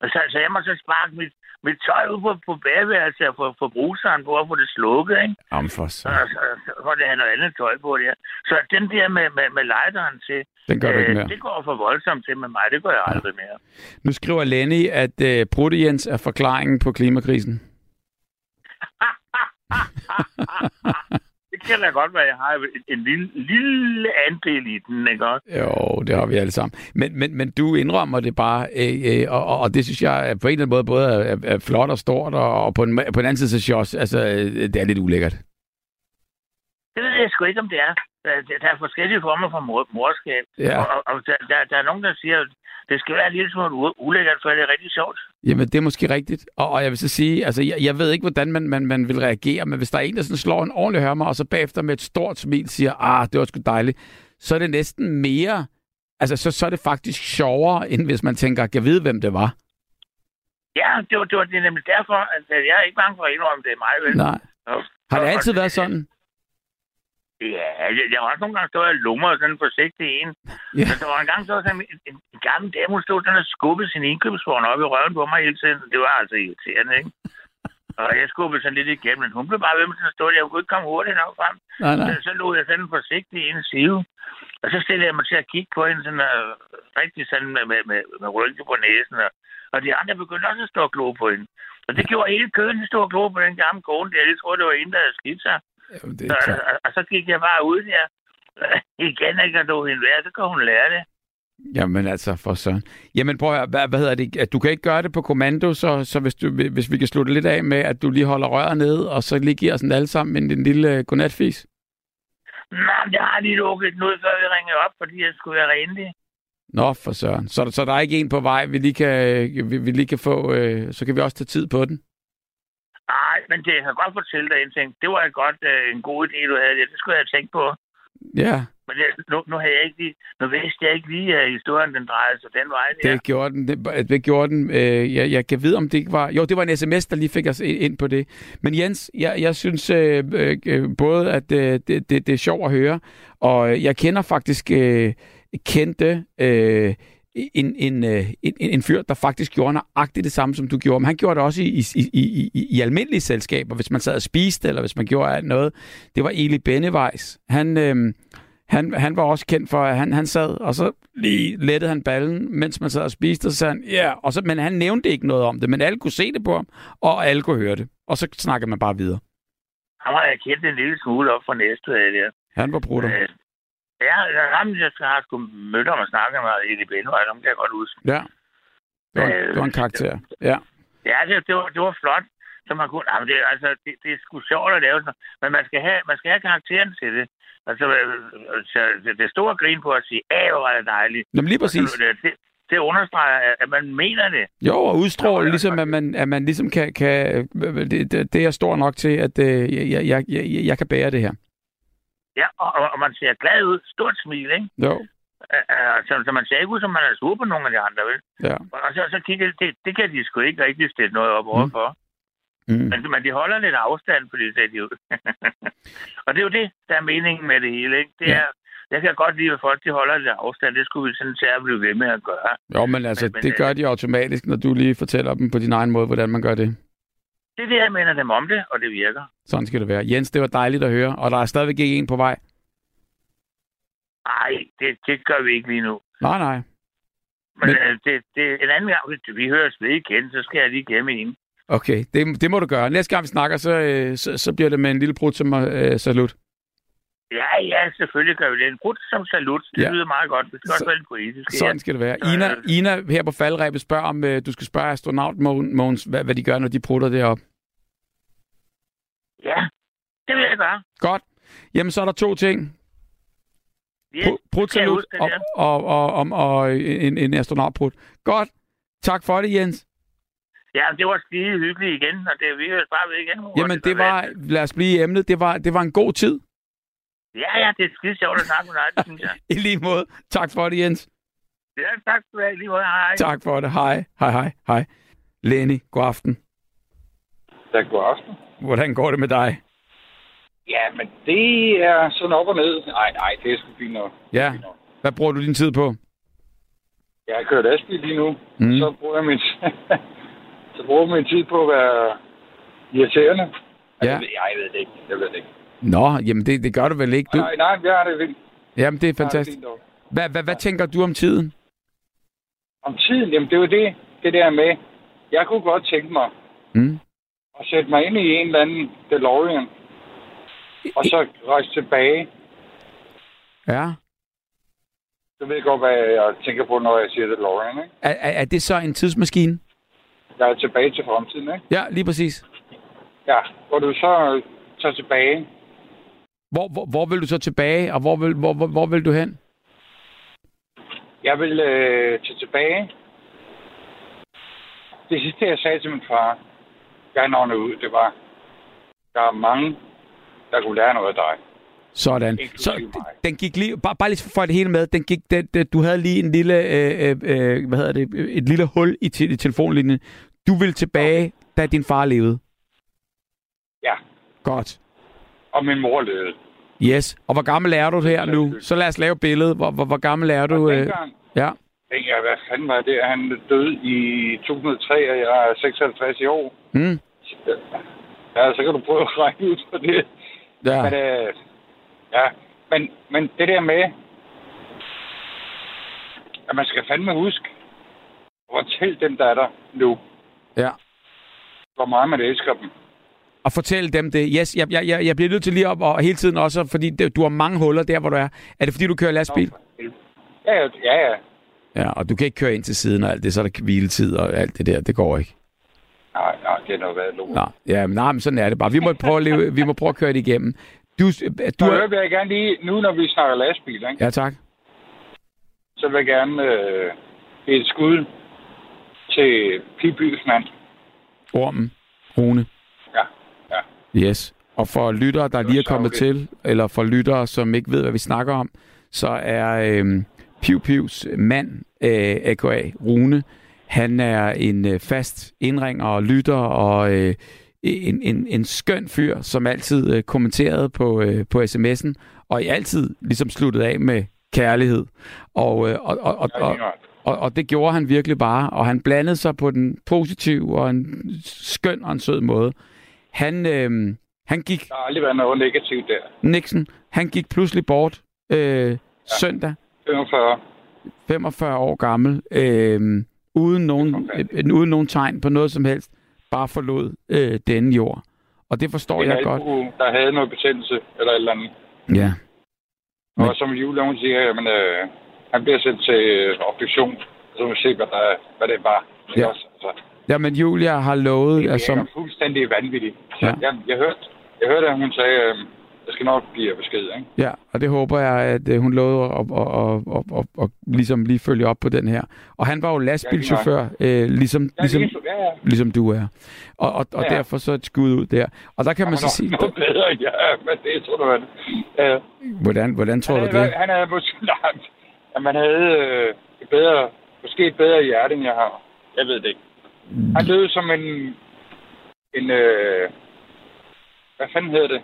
Og så, så jeg måtte så sparke mit, mit tøj ud på, på bagværelset og få, få bruseren på at få det slukket, ikke? Jamen for Så, så. så, så det have noget andet tøj på der. Så den der med, med, med lighteren til, Den gør du ikke øh, mere. det går for voldsomt til med mig. Det gør jeg aldrig mere. Nu skriver Lenny, at øh, Prutte Jens er forklaringen på klimakrisen. Det kan da godt være, at jeg har en, lille, lille andel i den, ikke også? Jo, det har vi alle sammen. Men, men, men du indrømmer det bare, øh, øh, og, og- det synes jeg er på en eller anden måde både er, er flot og stort, og, og på, en, på en anden side så synes jeg også, altså, øh, det er lidt ulækkert. Det ved jeg sgu ikke, om det er. Der, der- er forskellige former for mor, morskab. Ja. Og, og, der, der, der er nogen, der siger, at det skal være en lille smule ulækkert, for det er rigtig sjovt. Jamen, det er måske rigtigt. Og, og jeg vil så sige, altså, jeg, jeg ved ikke, hvordan man, man, man vil reagere, men hvis der er en, der sådan slår en ordentlig hørmer, og så bagefter med et stort smil siger, ah, det var sgu dejligt, så er det næsten mere, altså, så, så er det faktisk sjovere, end hvis man tænker, kan vide, hvem det var. Ja, det var, det var det nemlig derfor, at jeg er ikke bange for at indrømme, det er mig, vel? Nej. Og- Har det altid og- været sådan? Ja, jeg, jeg har også nogle gange stået og lummer sådan forsigtig en. Ja. Men der var en gang, så var sådan en, en, gammel dame, hun stod sådan og skubbede sin indkøbsvogn op i røven på mig hele tiden. Det var altså irriterende, ikke? Og jeg skubbede sådan lidt igennem, men hun blev bare ved med at stå der. Jeg kunne ikke komme hurtigt nok frem. Nej, nej. Så, så lå jeg sådan forsigtig i en sive. Og så stillede jeg mig til at kigge på hende sådan uh, rigtig sådan med, med, med, med rynke på næsen. Og, og de andre begyndte også at stå og glo på hende. Og det gjorde hele køen, de stod og glo på den gamle kone der. Jeg troede, det var hende, der havde skidt sig. Jamen, det Så, er klart. og, og, så gik jeg bare ud der. Igen ikke at du hende være, så kan hun lære det. Jamen altså, for søren. Jamen prøv at høre, hvad, hvad hedder det? At Du kan ikke gøre det på kommando, så, så hvis, du, hvis vi kan slutte lidt af med, at du lige holder røret nede, og så lige giver os en alle sammen en, en lille uh, godnatfis. Men jeg har lige lukket den ud, før vi ringede op, fordi jeg skulle være renlig. Nå, for søren. Så, så der er ikke en på vej, vi lige kan, vi, vi lige kan få, øh, så kan vi også tage tid på den. Men det jeg kan godt fortælle dig en ting. Det var et godt, øh, en god idé, du havde. Det skulle jeg have tænkt på. Ja, Men det, nu, nu, havde jeg ikke lige, nu vidste jeg ikke lige, at historien den drejede sig den vej der. det gjorde den. Det, det gjorde den. Øh, jeg, jeg kan vide, om det ikke var... Jo, det var en sms, der lige fik os ind ind på det. Men Jens, jeg, jeg synes øh, øh, både, at øh, det, det, det er sjovt at høre, og jeg kender faktisk øh, kendte... Øh, en, en, øh, en, en fyr, der faktisk gjorde nøjagtigt det samme, som du gjorde. Men han gjorde det også i, i, i, i, i almindelige selskaber, hvis man sad og spiste, eller hvis man gjorde noget. Det var Eli Bennevejs. Han, øh, han, han var også kendt for, at han, han sad, og så lige lettede han ballen, mens man sad og spiste, og så sagde han, ja, og så, men han nævnte ikke noget om det, men alle kunne se det på ham, og alle kunne høre det. Og så snakkede man bare videre. Han var jeg kendt en lille smule op fra næste af der. Han var brutter. Øh, ja, ham, jeg har sgu mødt ham og snakket med i det Benvej, ham kan jeg godt huske. Ja. Det var, det var en karakter. Ja. Ja, det, det, var, det var flot. Så man kunne, jamen det, altså, det, det er sgu sjovt at lave sådan Men man skal have, man skal have karakteren til det. Altså, øh, så det, store grin på at sige, æh, hvor er det dejligt. Jamen lige præcis. Det, det, det understreger, at- at man mener det. Jo, og udstråle Nå, ja, ligesom, at man, at man ligesom kan... kan det, det, det er stor nok til, at øh, jeg, jeg, jeg, jeg kan bære det her. Ja, og, og, man ser glad ud. Stort smil, ikke? Jo. Øh, øh, Så, så man ser ikke ud, som man er sur på nogle af de andre, vel? Ja. Og så, så kigger det, det, kan de sgu ikke rigtig stille noget op overfor. Mm. Men, men de holder lidt afstand, fordi det er de jo. og det er jo det, der er meningen med det hele. Ikke? Det Ja. er, jeg kan godt lide, at folk de holder lidt afstand. Det skulle vi sådan at blive ved med at gøre. Jo, men altså, Men- men, det gør de automatisk, når du lige fortæller dem på din egen måde, hvordan man gør det. Det er det, jeg mener dem om det, og det virker. Sådan skal det være. Jens, det var dejligt at høre, og der er stadigvæk ikke en på vej. Nej, det, det gør vi ikke lige nu. Nej, nej. Men, Men-. Øh, det, det, en anden gang, hvis vi høres ved igen, så skal jeg lige gemme en. Okay, det, det må du gøre. Næste gang vi snakker, så, øh, så, så bliver det med en lille brud som øh, salut. Ja, ja, selvfølgelig gør vi det. En brud som salut, det Ja. lyder meget godt. Det skal Så- også være poetisk. Sådan skal det være. Ina, øh, Ina her på faldrebet spørger, om øh, du skal spørge astronaut Mogens, Mogens, hvad, hvad de gør, når de prutter deroppe. Ja, det vil jeg gøre. Godt. Jamen, så er der to ting. Yes, Pr- Prut skal jeg salut huske det og, og, og, og, og en, en astronautprut. Godt. Tak for det, Jens. Ja, det var skide hyggeligt igen, og det vi bare ved igen. Jamen, det var, lad os blive i emnet, det var, det var en god tid. Ja, ja, det er skide sjovt at snakke med dig, det synes jeg. I lige måde. Tak for det, Jens. Ja, tak skal du have. i Lige måde, hej. Tak for det. Hej. Hej, hej, hej. Lenny, god aften. Ja, god aften. Hvordan går det med dig? Ja, men det er sådan op og ned. Nej, nej, det er sgu fint nok. Ja. Hvad bruger du din tid på? Jeg kører lastbil lige nu. Mm. Mm. Så bruger jeg min, så bruger jeg min tid på at være irriterende. Ja. Jeg ved, jeg ved det ikke. Jeg ved det ikke. Nå, jamen det, det gør du vel ikke. Du... Nej, nej, jeg har det vildt. Jamen, det er det fantastisk. nok. Hvad, hvad, hvad tænker du om tiden? Om tiden, jamen det er jo det, det der med. Jeg kunne godt tænke mig Mm? at sætte mig ind i en eller anden DeLorean. Og så rejse tilbage. Ja. Du ved godt, hvad jeg tænker på, når jeg siger DeLorean, ikke? Er, er, er det så en tidsmaskine? Jeg er tilbage til fremtiden, ikke? Ja, lige præcis. Ja, hvor du så tager tilbage Hvor, hvor, hvor vil du så tilbage, og hvor vil, hvor, hvor, hvor vil du hen? Jeg vil øh, tage tilbage. Det sidste, jeg sagde til min far, jeg navnet ud, det var, der er mange, der kunne lære noget af dig. Sådan. Så den gik lige, bare, bare lige for det hele med, den gik, den, den, du havde lige en lille, øh, øh, øh, hvad hedder det, et lille hul i, te, i telefonlinjen. Du vil tilbage, da din far levede. Ja, Godt. og min mor levede. Yes. Og hvor gammel er du her nu? Så lad os lave et billede. Hvor, hvor, hvor gammel er du? Øh, ja. jeg, hvad fanden var det? Han døde i 2003, og jeg er 56 i år. Mm. Ja, så kan du prøve at regne ud på det. Ja. Men, øh, ja, men, men det der med, at man skal fandme huske at fortælle dem, der er der nu, ja. hvor meget man elsker dem. Og fortælle dem det. Yes, jeg, jeg, jeg jeg bliver nødt til lige op, og hele tiden også, fordi det, du har mange huller der, hvor du er. Er det fordi, du kører lastbil? Ja, ja, ja, ja. Og du kan ikke køre ind til siden og alt det, så er der hviletid og alt det der. Det går ikke. Nej, nej, det er noget været lort. Nå, ja, men, nej, men sådan er det bare. Vi må prøve at, leve, vi må prøve at køre det igennem. Du, du Du er... vil jeg gerne lige, nu når vi snakker lastbil, ikke, Ja, tak. så vil jeg gerne øh, et skud til Pibys mand. Ormen. Rune. Yes. Og for lyttere, der lige er kommet sørgeligt. til, eller for lyttere, som ikke ved, hvad vi snakker om, så er øhm, Piv Pivs mand, øh, a.k.a. Rune, han er en øh, fast indringer og lytter, og øh, en, en, en skøn fyr, som altid øh, kommenterede på, øh, på sms'en, og i altid ligesom sluttet af med kærlighed. Og, øh, og, og, og, og, og, og det gjorde han virkelig bare, og han blandede sig på den positive og en skøn og en sød måde. Han, øh, han gik, Der har aldrig været noget negativt der. Nixon, han gik pludselig bort øh, ja. søndag, 45. 45 år gammel, øh, uden, nogen, øh, uden nogen tegn på noget som helst, bare forlod øh, denne jord. Og det forstår En jeg godt. albue, der havde noget betændelse eller et eller andet. Ja. Men- Og som Julie, hun siger, jamen, øh, han bliver sendt til øh, obduktion, så må vi se, hvad, der, hvad det var. Ja. Også, altså, Jamen, Julia har lovet, det altså, er fuldstændig vanvittigt. Ja. ja. jeg, jeg, hørte, jeg hørte, at hun sagde, øh, jeg skal nok give jer besked. Ikke? ja, og det håber jeg, at øh, hun lovede at, at, at, at, at, at, ligesom lige følge op på den her. Og han var jo lastbilchauffør, øh, ligesom, Ja, ligesom, ligesom, ja, ja. ligesom du er. Og, og, og Ja. derfor så et skud ud der. Og der kan man så sige, Noget bedre, ja, men det tror du, han... Ja. hvordan, hvordan tror du det? han havde måske langt, at man havde øh, bedre, måske et bedre hjerte, end jeg har. Jeg ved det ikke. Han lød som en, en øh, hvad fanden hedder det?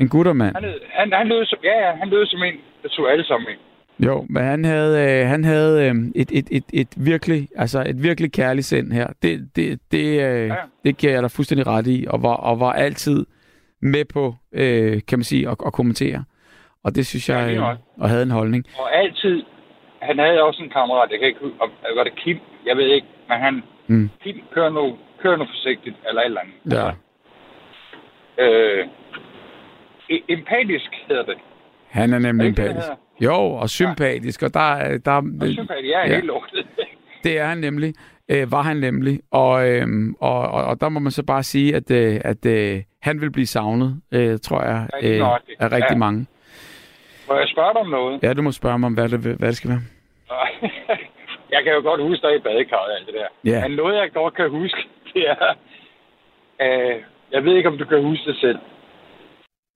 En guttermand. Han, han, han lød som, ja, ja, han lød som en, der tog alle sammen ind. Jo, men han havde, øh, han havde øh, et, et, et, et virkelig, altså et virkelig kærligt sind her. Det, det, det, øh, Ja. det giver jeg dig fuldstændig ret i, og var, og var altid med på, øh, kan man sige, at, at kommentere. Og det synes Ja, jeg, øh, nok. og havde en holdning. Og altid, han havde også en kammerat, jeg kan ikke om- var det Kim? Jeg ved ikke, men han, Mm. Kim, kør nu, kør nu forsigtigt, eller et eller andet. Ja. Øh, e- empatisk hedder det. Han er nemlig Er det det, empatisk. han Jo, og sympatisk, og der, er- der, Og sympatisk, jeg er ja. ja. helt lortet. Det er han nemlig. Øh, var han nemlig. Og, øh, og, og, og der må man så bare sige, at, øh, at øh, han vil blive savnet, øh, tror jeg, Ja, øh, af rigtig Ja. mange. Må jeg spørge dig om noget? Ja, du må spørge mig om, hvad det, hvad det skal være. jeg kan jo godt huske dig i badekarret og alt det der. Ja. Men noget, jeg godt kan huske, det er... Øh, jeg ved ikke, om du kan huske det selv.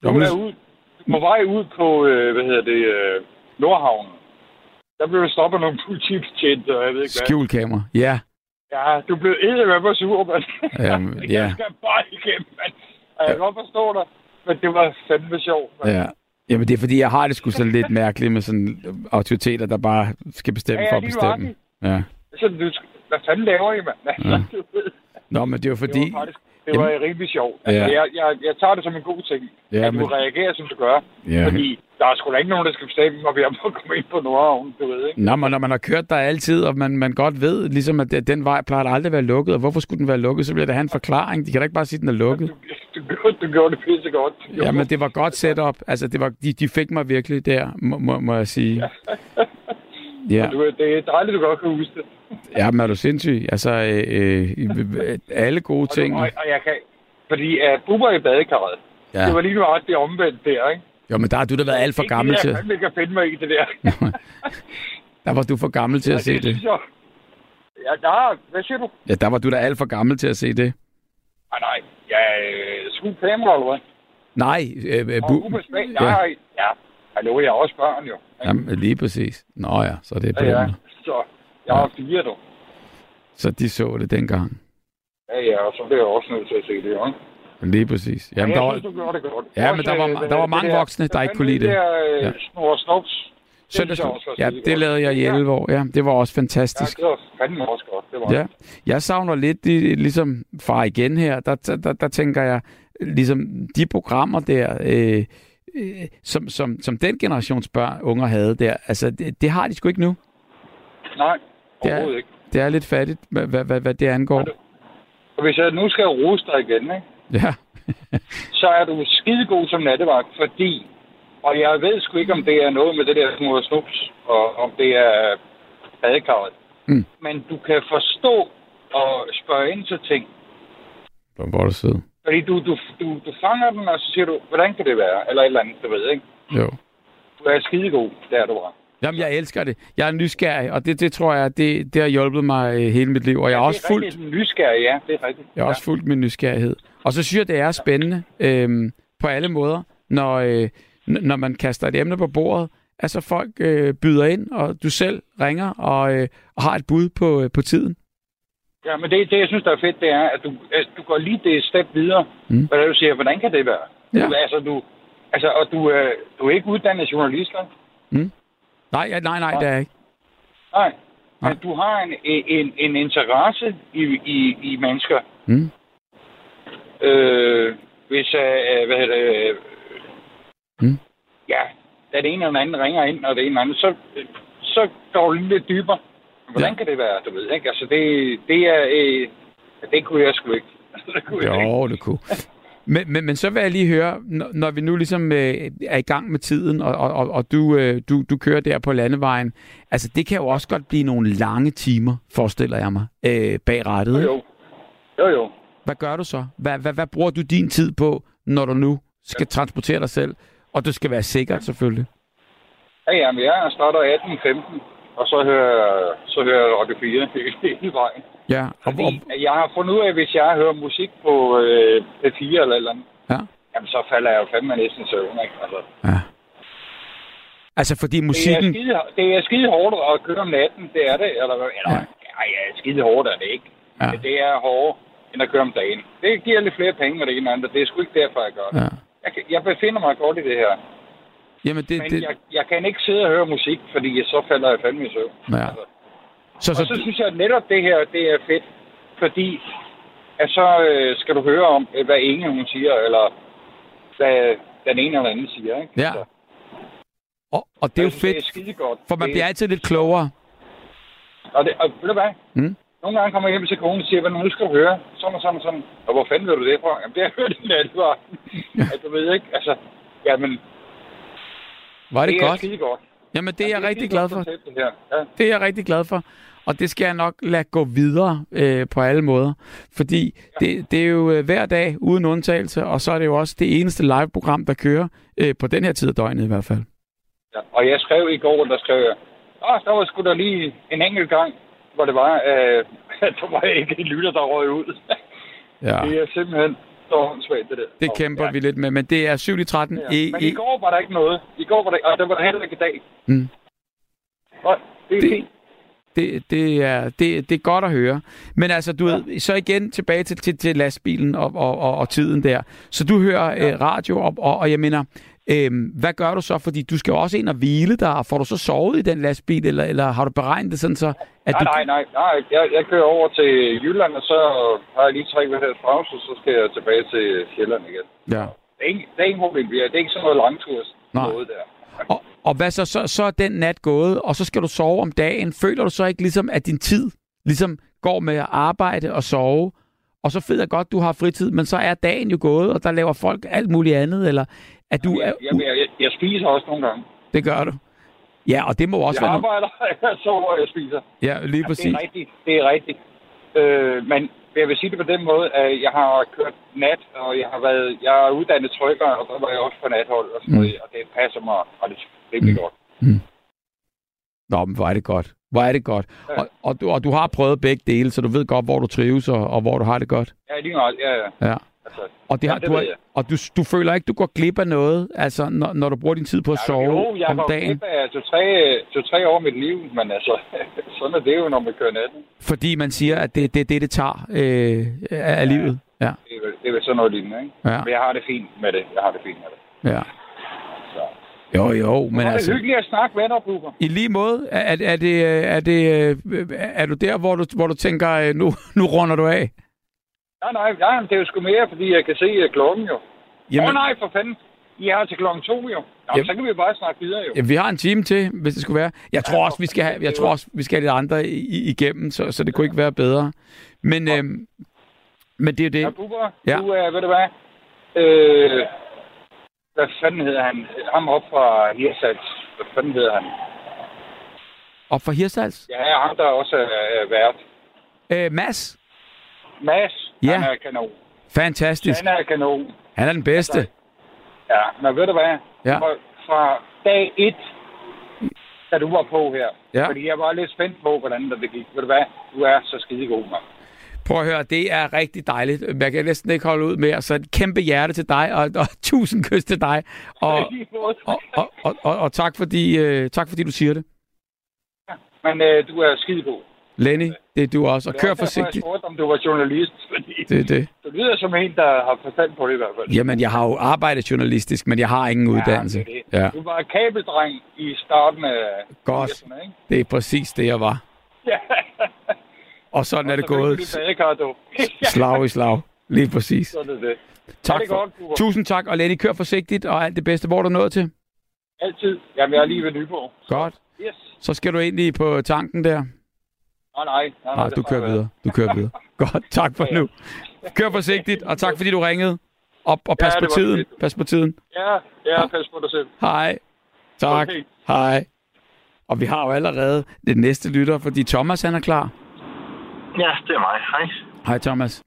Du men- er ude, på vej ud på, øh, hvad hedder det, øh, Nordhavnen. Der blev du stoppet nogle politibetjente, og jeg ved ikke hvad. Skjulkamera. Ja. Ja, du blev eddermame på sur, mand. Jamen, ja. Jeg skal bare igennem, mand. Og jeg kan godt forstå dig, men det var fandme sjovt, mand. ja. Jamen, det er fordi, jeg har det sgu sådan lidt mærkeligt med sådan autoriteter, der bare skal bestemme Ja, ja, for at bestemme. nøjagtigt. Ja. Så du, hvad fanden laver I, mand? Ja. Du. Nå, men det jo fordi... Det var faktisk det var rimelig sjovt. Ja. Altså, jeg, jeg, jeg tager det som en god ting, Ja, at du men- reagerer, som du gør. Ja. Fordi der er sgu da ikke nogen, der skal bestemme, om jeg må komme ind på Nordhavn, du ved, ikke? Nå, men når man har kørt der altid, og man, man godt ved, ligesom at den vej plejer at aldrig være lukket, og hvorfor skulle den være lukket, så bliver der have en forklaring. De kan da ikke bare sige, at den er lukket. Du, du, gjorde, du gjorde det pisse godt. Ja, men det var godt setup. Altså, det var, de, de fik mig virkelig der, må, må, må jeg sige. Ja, Du, ved, det er dejligt, du godt kan huske det. ja men er du sindssyg? Altså, øh, øh, alle gode Og, ting. du, og, og jeg kan... Fordi at Bubber i badekarret, ja. Ja. det var lige nu ret det omvendt der, ikke? Jo, men der har du da været alt for gammel det, til. Jeg fandme ikke kan finde mig i det der. Der var du for gammel til at se det. jeg- Ja, der Hvad siger du? Ja, der var du da alt for gammel til at se det. Nej, nej. Ja, øh, skue kamera, eller hvad? Nej, øh, øh, bu- Ubers bag. ja, Ja, ja. Hallo, jeg er også børn, jo. jamen, lige præcis. Nå ja, så er det på Ja, ja. Så jeg har fire, du. Så de så det dengang. Ja, ja, og så bliver jeg også nødt til at se det, ikke? Lige præcis. Jamen, Men der jeg var, synes, du gjorde det godt. Ja, Også, men der var- øh, der var mange voksne, der ikke kunne lide det. Det der Ja. ja. snor snops. var Ja, det lavede jeg i Ja. 11 år. Ja, det var også Ja, fantastisk. det var fandme også godt. Det var Ja. Jeg savner lidt, ligesom far igen her, der, der, der, der tænker jeg, ligesom de programmer der, øh, øh, som, som, som den generations børn, unger havde der, altså det, det har de sgu ikke nu. Nej, Det er- ikke. Det er lidt fattigt, hvad, hvad, hvad, hvad det angår. Og hvis jeg nu skal rose dig igen, ikke? Ja, så er du skidegod som nattevagt, fordi, og jeg ved sgu ikke, om det er noget med det der små snups, og om det er badekarret. Mm. Men du kan forstå og spørge ind til ting. hvor var du sød. Fordi du, du, du, du fanger den, og så siger du, hvordan kan det være? Eller et eller andet, du ved, ikke? Jo. Du er skidegod, det er du bare. Jamen, jeg elsker det. Jeg er nysgerrig, og det, det tror jeg, det, det har hjulpet mig øh, hele mit liv. Og jeg er også fuldt, nysgerrig, ja, det er rigtigt. jeg er også fuldt min nysgerrighed. Og så synes jeg, det er spændende øh, på alle måder, når, øh, når man kaster et emne på bordet, altså folk øh, byder ind, og du selv ringer og, øh, og har et bud på, øh, på tiden. Ja, men det, det, jeg synes, der er fedt, det er, at du, at du går lige det et step videre. Mm. Mm. Hvad du siger, hvordan kan det være? Ja. Du, altså, du, altså, og du, øh, du er ikke uddannet journalist, vel? Nej, ja, nej, nej, det er jeg ikke. Nej. Nej. Men du har en, en, en interesse i, i, i mennesker. Mm. Øh, hvis, øh, hvad hedder det, øh, Mm. ja, da det ene eller den anden ringer ind, og det ene eller andet, så, så går du lige lidt dybere. Hvordan Ja. kan det være, du ved, ikke? Altså, det, det er, øh, det kunne jeg sgu ikke. det kunne jeg ikke. Jo, det kunne. Men, men, men så vil jeg lige høre, når, når vi nu ligesom øh, er i gang med tiden, og, og, og- og du, øh, du, du kører der på landevejen, altså det kan jo også godt blive nogle lange timer, forestiller jeg mig, øh, bag rattet. ikke? Jo, jo, jo. Hvad gør du så? Hvad, hvad, hvad bruger du din tid på, når du nu skal transportere dig selv? Og du skal være sikkert, selvfølgelig. Ja, ja, men jeg starter 18.15, og så hører, så hører jeg Radio 4 hele, vejen. Ja, og, Fordi jeg har fundet ud af, at hvis jeg hører musik på øh, P4 eller eller andet, ja, jamen så falder jeg jo fandme næsten søvn, ikke? Altså, ja. Altså, fordi det, er musikken... skide, det er skide hårdt at køre om natten, det er det. Eller, eller Ja. ja. ja, skide hårdt er det ikke. Ja. Det er hårdt. end at køre om dagen. Det giver lidt flere penge, og det ene andet. Det er sgu ikke derfor, jeg gør det. Ja. Jeg, jeg befinder mig godt i det her. Jamen, det, Men det, jeg, jeg kan ikke sidde og høre musik, fordi så falder jeg fandme i søvn. ja. Altså, Så, og så så, synes jeg, at netop det her, det er fedt, fordi at så øh, skal du høre om, øh, hvad Inge hun siger, eller hvad den ene eller anden siger. Ikke? Ja. Så, og, og det er jo jeg synes, Det er fedt, for man det, bliver altid lidt klogere. Og, det, og ved du hvad? Mm. Nogle gange kommer jeg hjem til konen og siger, hvad nu skal du høre? Sådan og sådan og sådan. Og hvor fanden ved du det fra? Jamen, det har jeg hørt i nattevagten. at du ved ikke, altså, jamen, Var det, det er godt? skide godt. Jamen, det er Jamen, jeg rigtig skide glad for. Det, her. Ja. Det er jeg rigtig glad for. Og det skal jeg nok lade gå videre øh, på alle måder. Fordi det, det er jo øh, hver dag uden undtagelse, og så er det jo også det eneste live-program, der kører øh, på den her tid af døgnet i hvert fald. Ja. Og jeg skrev i går, der skrev jeg, Åh, der var sgu da lige en enkelt gang, hvor det var, øh, at der var ikke en lytter, der røg ud. Ja. det er simpelthen åndssvagt, det der. Det kæmper ja. vi lidt med, men det er 7 i 13. Ja. I, Men i, i går var der ikke noget. I går var der, og det var der heller ikke i dag. Mm. Og det er Det- fint. det, det, er, det, det er godt at høre. Men altså, du ja. ved, så igen tilbage til, til, til lastbilen og, og, og, og tiden der. Så du hører ja. øh, radio, og, og, og jeg mener, øh, hvad gør du så? Fordi du skal jo også ind og hvile dig. Får du så sovet i den lastbil, eller, eller har du beregnet det sådan så, at Nej, du... nej, nej, nej. Jeg, jeg kører over til Jylland, og så har jeg lige tre kvarters pause, så skal jeg tilbage til Sjælland igen. Ja. Det er ikke, det er ikke problem. Det er ikke sådan noget langtur noget der. Og, og hvad så, så, så er den nat gået, og så skal du sove om dagen. Føler du så ikke ligesom, at din tid ligesom går med at arbejde og sove, og så ved jeg godt, du har fritid, men så er dagen jo gået, og der laver folk alt muligt andet, eller at du er... Jeg, jeg, jeg, jeg spiser også nogle gange. Det gør du. Ja, og det må også Jeg være... No- arbejder, jeg sover, jeg spiser. ja, lige Det præcis. er rigtigt. Det er rigtigt. Øh, men jeg vil sige det på den måde, at jeg har kørt nat, og jeg har været, jeg er uddannet trykker, og så var jeg også på nathold og sådan noget, og det passer mig, og det er rimelig godt. Nå, men hvor er det godt. Hvor er det godt. Ja. Og, og, du, og du har prøvet begge dele, så du ved godt, hvor du trives, og, og hvor du har det godt. Ja, lige meget. Ja, ja. Ja. Altså, Og, det har, Ja, det du, har, jeg. og du, du føler ikke, du går glip af noget, altså, når, når du bruger din tid på at ja, sove jo, jeg om dagen? glip af to-tre to, tre år mit liv, men altså, sådan er det jo, når man kører natten. Fordi man siger, at det er det, det, det tager øh, af, af livet. Ja, Det er, vel- det er vel sådan noget lignende, ikke? ja, Men jeg har det fint med det. Jeg har det fint med det. ja. Jo, jo, men det altså... er hyggeligt at snakke med dig, Bubber. I lige måde, er, er, det, er, det, øh, er du der, hvor du, hvor du tænker, øh, nu, nu runder du af? Nej, nej, nej, det er jo sgu mere, fordi jeg kan se klokken jo. Åh Jamen, oh, nej, for fanden. I har til klokken to jo. Nå, Jamen. så kan vi bare snakke videre jo. Ja, vi har en time til, hvis det skulle være. Jeg tror Ja, også, vi skal have, jeg det tror også, vi skal have lidt andre i, igennem, så, så det kunne ikke være bedre. Men, øhm, men det er jo Ja, det. Bubber, Ja. du er, ved du hvad? Øh, hvad fanden hedder han? Ham op fra Hirsals. Hvad fanden hedder han? Og for Hirsals, Ja, ham der også er, er vært. øh, Mads, Mads, Ja. han er kanon. fantastisk. Han er kanon. Han er den bedste. Ja, men ved du hvad? Ja. Fra, fra dag et, da du var på her. Ja. Fordi jeg var lidt spændt på, hvordan det gik. Ved du hvad? Du er så skidegod, mand. Prøv at høre, det er rigtig dejligt. Jeg kan næsten ikke holde ud mere, så et kæmpe hjerte til dig, og, og tusind kys til dig. Og, og, og, og, og, og tak, fordi, øh, tak fordi du siger det. Men øh, du er skidegod. Lenny, det er du også. Og kør derfor, Jeg forsigtigt. spurgte, om du var journalist. Fordi Det det. du lyder som en, der har forstand på det i hvert fald. Jamen, jeg har jo arbejdet journalistisk, men jeg har ingen uddannelse. Ja, det er det. Ja, Du var kabeldreng i starten af Godt. 80'erne, ikke? det er præcis det, jeg var. Ja. Og sådan er det gået slag i slag. Lige præcis. Sådan er det. Tak det for. godt, Bubber. Tusind tak, og Lenny, kør forsigtigt, og alt det bedste. Hvor er du nået til? Altid. Jamen, jeg er lige ved Nyborg. Godt. Yes. Så skal du egentlig på tanken der. Nej, nej. nej, nej Nej, det du kører videre. Du kører videre. Godt, tak for Ja, ja. nu. Kør forsigtigt, og tak fordi du ringede. Og, og pas Ja, på det tiden. fedt. Pas på tiden. Ja, ja, pas på dig selv. Hej. Tak. Okay. Hej. Og vi har jo allerede det næste lytter, fordi Thomas han er klar. Ja, det er mig. Hej. Hej Thomas.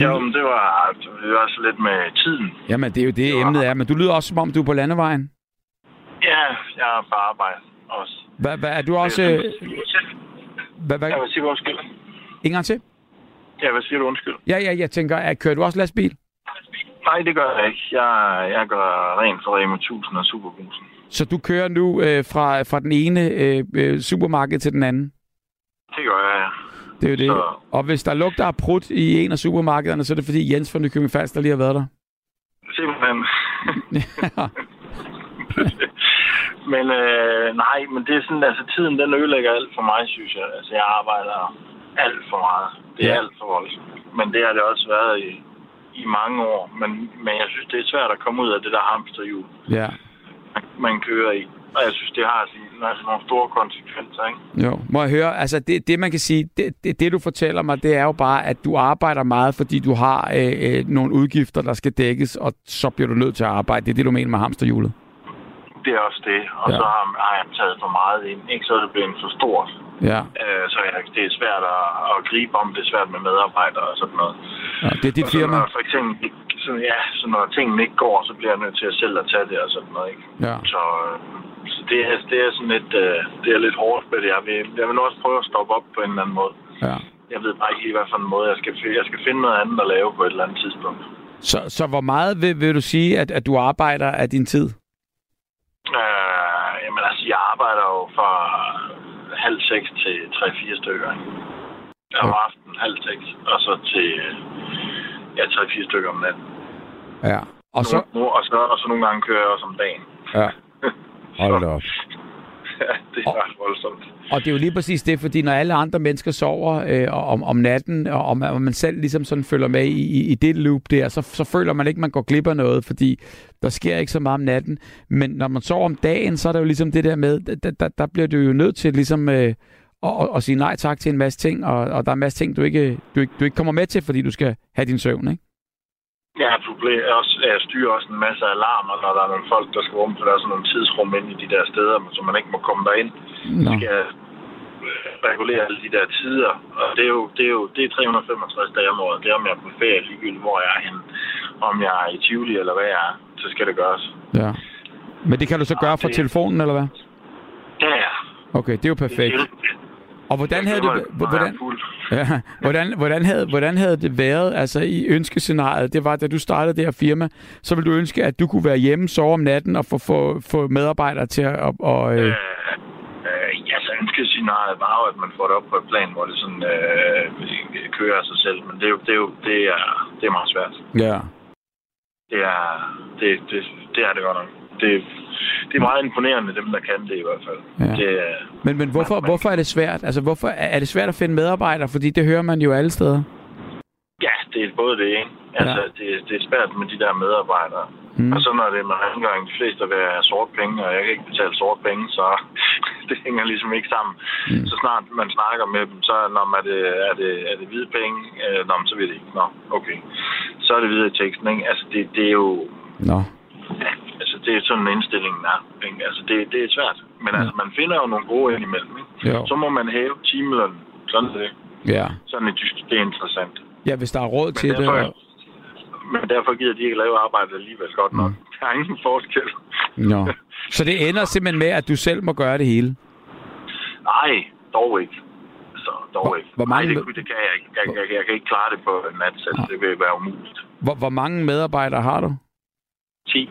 Jo, men det var, det var også lidt med tiden. Jamen, det er jo det, emnet er. Men du lyder også, som om du er på landevejen. Ja, jeg er på arbejde også. Hvad, hvad er du også... øh, Hvad, hvad, Jeg vil sige undskyld. en gang til? Jeg vil sige du undskyld. Ja, ja, jeg tænker, at kører du også lastbil? Nej, det gør jeg ikke. Jeg, jeg gør rent for Rema 1000 og Superbrusen. Så du kører nu øh, fra, fra den ene øh, øh, supermarked til den anden? Det gør jeg, ja. Det er jo det. Så, Og hvis der lugter af prut i en af supermarkederne, så er det fordi Jens fra Nykøbing Falster lige har været der. simpelthen. men øh, nej, men det er sådan, altså tiden den ødelægger alt for mig, synes jeg. Altså jeg arbejder alt for meget. Det er Ja. ja. alt for voldsomt. Men det har det også været i, i mange år. Men, men jeg synes, det er svært at komme ud af det der hamsterhjul, Ja. man kører i. Og jeg synes, det har altså, nogle store konsekvenser, ikke? Jo, må jeg høre, altså det, det man kan sige, det, det, det du fortæller mig, det er jo bare, at du arbejder meget, fordi du har øh, øh, nogle udgifter, der skal dækkes, og så bliver du nødt til at arbejde. Det er det, du mener med hamsterhjulet. Det er også det. Og Ja. så har, har jeg taget for meget ind. Ikke så er det blevet for stort. Ja, Øh, så jeg, det er svært at, at gribe om. Det er svært med medarbejdere og sådan noget. ja det er dit Og firma. når for eksempel, så, ja, så når tingene ikke går, så bliver jeg nødt til at selv at tage det og sådan noget, ikke? Ja. Så, øh, så det, er, det er sådan lidt, øh, det er lidt hårdt det. Jeg vil, jeg vil nu også prøve at stoppe op på en eller anden måde. Ja. Jeg ved bare ikke, hvad for en måde jeg skal, jeg skal finde noget andet at lave på et eller andet tidspunkt. Så, så hvor meget vil, vil du sige, at, at du arbejder af din tid? Øh, jamen altså, jeg arbejder jo fra halv seks til tre-fire stykker. Om Ja. aftenen halv seks, og så til ja, tre-fire stykker om natten. Ja. Og så... Nu, og, så, og så nogle gange kører jeg også om dagen. Ja. Hold op. Ja, det er ret voldsomt. Og det er jo lige præcis det, fordi når alle andre mennesker sover øh, om, om natten, og om, og man selv ligesom sådan følger med i, i, i det loop der, så, så føler man ikke, man går glip af noget, fordi der sker ikke så meget om natten. Men når man sover om dagen, så er det jo ligesom det der med, der, der, der bliver du jo nødt til ligesom øh, at, at, at sige nej tak til en masse ting, og, og der er en masse ting, du ikke, du, ikke, du ikke kommer med til, fordi du skal have din søvn, ikke? Har problemer. Jeg, også, jeg styrer også en masse alarmer, når der er nogle folk, der skal rum, for der er sådan nogle tidsrum inde i de der steder, så man ikke må komme derind. Nå. skal jeg øh, regulere alle de der tider. Og det er jo, det er jo det er 365 dage om året. Det er, om jeg er på ferie ligegyldigt, hvor jeg er henne. Om jeg er i Tivoli eller hvad jeg er, så skal det gøres. Ja. Men det kan du så gøre fra det- telefonen, eller hvad? Ja, ja. Okay, det er jo perfekt. Og hvordan havde det... Hvordan. Ja, hvordan, hvordan, havde, hvordan havde det været altså i ønskescenariet? Det var, da du startede det her firma, så ville du ønske, at du kunne være hjemme, sove om natten og få, få, få medarbejdere til at... Og, øh, Øh, øh, ja, så ønskescenariet var jo, at man får det op på et plan, hvor det sådan øh, kører af sig selv. Men det er jo, det er, jo, det er, det er meget svært. ja. Det er, det, det, det er det godt nok. Det, det er meget imponerende, dem der kan det i hvert fald. Ja. Det, er- Men, men hvorfor, hvorfor er det svært? Altså, hvorfor er det svært at finde medarbejdere? Fordi det hører man jo alle steder. Ja, det er både det, ikke? Altså, Ja. det, det er svært med de der medarbejdere. Mm. Og så når det er med rengøring, de fleste vil have sort penge, og jeg kan ikke betale sort penge, så det hænger ligesom ikke sammen. Mm. Så snart man snakker med dem, så når man er det, er det, er det hvide penge, øh, nå, så ved det ikke. Nå, okay. Så er det videre i teksten, ikke? Altså, det, det er jo... Nå. Ja, altså, det er sådan indstillingen er. Ikke? Altså, det, det er svært. Men Ja. altså, man finder jo nogle gode indimellem, ikke? Jo. Så må man hæve timelønnen. Sådan er det. Ja. Sådan et tysk, det er interessant. ja, hvis der er råd til det. derfor, Og... men derfor gider de ikke lave arbejdet alligevel godt nok. Mm. Der er ingen forskel. Nå. Så det ender simpelthen med, at du selv må gøre det hele? Nej, dog ikke. Så dog Hvor- ikke. hvor mange Nej, det, det kan jeg ikke. Jeg, jeg, jeg kan ikke klare det på en nat, så Nej. det vil være umuligt. Hvor, hvor mange medarbejdere har du? 10.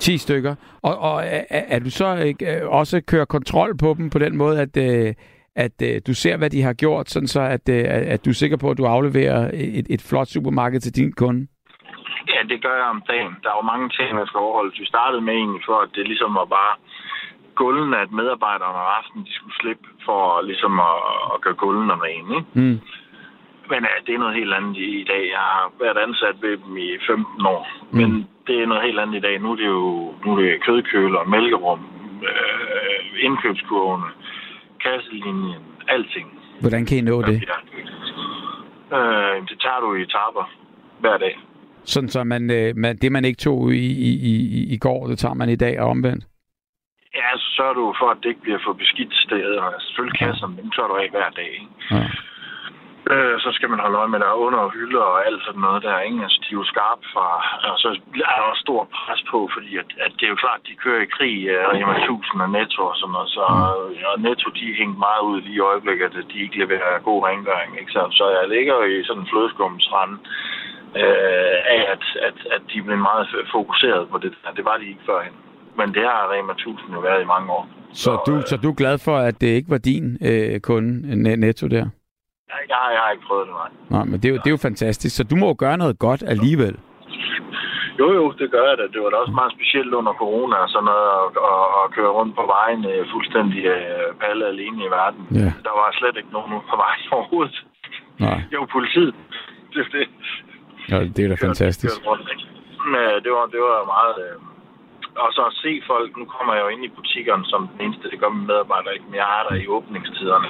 10 stykker. Og, og er, er du så ikke øh, også kører kontrol på dem på den måde, at, øh, at øh, du ser, hvad de har gjort, sådan så at, øh, at du er sikker på, at du afleverer et, et flot supermarked til din kunde? Ja, det gør jeg om dagen. Der er jo mange ting, der skal overholdes. Vi startede med egentlig for, at det ligesom var bare gulden, at medarbejderne om aftenen, de skulle slippe for ligesom at, at gøre gulden rene. Ikke? Mm. Men ja, det er noget helt andet i, i dag. Jeg har været ansat ved dem i 15 år. Mm. Men det er noget helt andet i dag. Nu er det jo nu er det kødkøler, mælkerum, øh, indkøbskurvene, kasselinjen, alting. Hvordan kan I nå det? Ja. Øh, det tager du i etapper hver dag. Sådan så man, øh, man, det, man ikke tog i, i, i, i går, det tager man i dag og omvendt? Ja, så sørger du for, at det ikke bliver for beskidt steder. Altså, selvfølgelig kasserne, dem tør du af hver dag. Ikke? Ja. Øh, så skal man holde øje med, der er under og hylder og alt sådan noget der. Ikke? Altså, de er jo skarpe fra... Og så er der også stor pres på, fordi at, at det er jo klart, de kører i krig, Rema 1000 og Netto og sådan noget. Så, og Netto, de er hængt meget ud lige i øjeblikket, at de ikke leverer god rengøring. Ikke? Så, så jeg ligger i sådan en flødeskumsrand øh, af, at, at, at de blev meget fokuseret på det der. Det var de ikke førhen. Men det har Rema 1000 jo været i mange år. Så, du, øh, så du er glad for, at det ikke var din øh, kunde, Net- Netto der? Ja, jeg, har, jeg har ikke prøvet det, nej. Nej, men det er, jo, det er jo fantastisk. Så du må jo gøre noget godt alligevel. Jo, jo, det gør jeg da. Det var da også meget specielt under corona og sådan noget, at, at, at køre rundt på vejen fuldstændig øh, palle alene i verden. Ja. Der var slet ikke nogen på vejen overhovedet. Nej, Jo, politiet. Det, det, ja, det er da fantastisk. kørte rundt, ikke? Men øh, det var, det var meget... Øh, og så at se folk, nu kommer jeg jo ind i butikkerne som den eneste, det gør mine medarbejdere ikke, men jeg er der i åbningstiderne.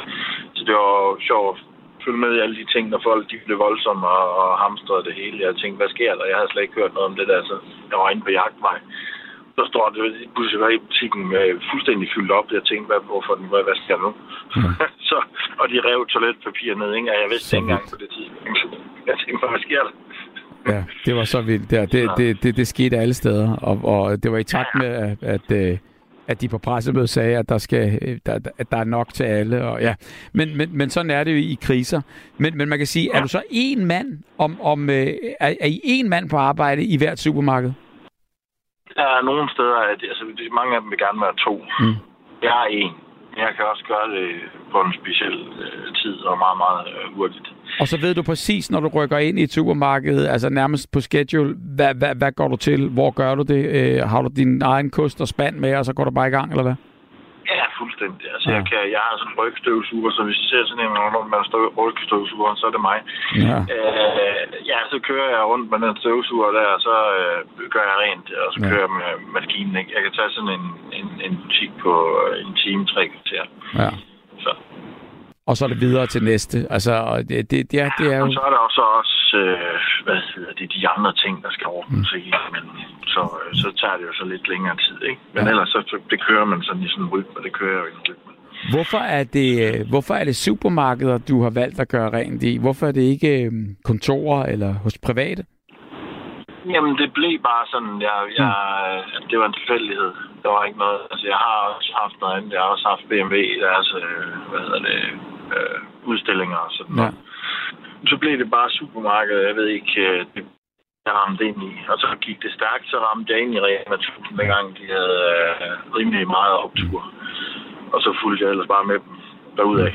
Så det var jo sjovt følge med i alle de ting, når folk de blev voldsomme og, og hamstrede det hele. Jeg tænkte, hvad sker der? Jeg havde slet ikke hørt noget om det der, så jeg var inde på jagtvej. Så står det pludselig var i butikken med fuldstændig fyldt op. Jeg tænkte, hvad, hvorfor den, hvad, hvad sker der nu? så, og de rev toiletpapir ned, ikke? Og jeg vidste ikke engang på det tidspunkt. Jeg tænkte, hvad sker der? Ja, det var så vildt der. Det, det, det, det skete alle steder, og, og det var i takt med, at, at, øh, at de på pressemødet sagde, at der, skal, øh, der, at der er nok til alle. Og, ja. men, men, men sådan er det jo i kriser. Men, men man kan sige, er du så en mand, om, om, øh, er, er I en mand på arbejde i hvert supermarked? Der er nogle steder, at altså, mange af dem vil gerne være to. Mm. Jeg er en. Jeg kan også gøre det på en speciel øh, tid og meget, meget øh, hurtigt. Og så ved du præcis, når du rykker ind i et supermarked, altså nærmest på schedule, hvad, hvad, hvad går du til? Hvor gør du det? Øh, har du din egen kost og spand med, og så går du bare i gang, eller hvad? Fuldstændig. Altså, Ja. jeg, kan, jeg har sådan en rygstøvsuger, så hvis jeg ser sådan en, man står rygstøvsuger, så er det mig. Ja. Øh, ja, så kører jeg rundt med den støvsuger der, og så øh, gør jeg rent, og så Ja. kører jeg med maskinen. Ikke? Jeg kan tage sådan en, en, en butik på øh, en time, tre kvarter. ja. Så. Og så er det videre til næste. Altså, og det, det, er, det er jo... Og så er der også, også øh, hvad hedder det, de andre ting, der skal ordnes mm. men så, øh, så tager det jo så lidt længere tid, ikke? Men Ja. ja. ellers så, det kører man sådan i sådan en rytme, det kører jo i en rytme. Hvorfor er, det, øh, hvorfor er det supermarkeder, du har valgt at gøre rent i? Hvorfor er det ikke øh, kontorer eller hos private? Jamen, det blev bare sådan, jeg, jeg, det var en tilfældighed. Der var ikke noget, altså jeg har også haft noget andet. Jeg har også haft BMW, deres, øh, hvad hedder det, udstillinger og sådan Ja. noget. Så blev det bare supermarkedet, jeg ved ikke, øh, det jeg ramte ind i. Og så gik det stærkt, så ramte jeg ind i Rema 1000, dengang de havde øh, rimelig meget optur. Og så fulgte jeg ellers bare med dem derudad.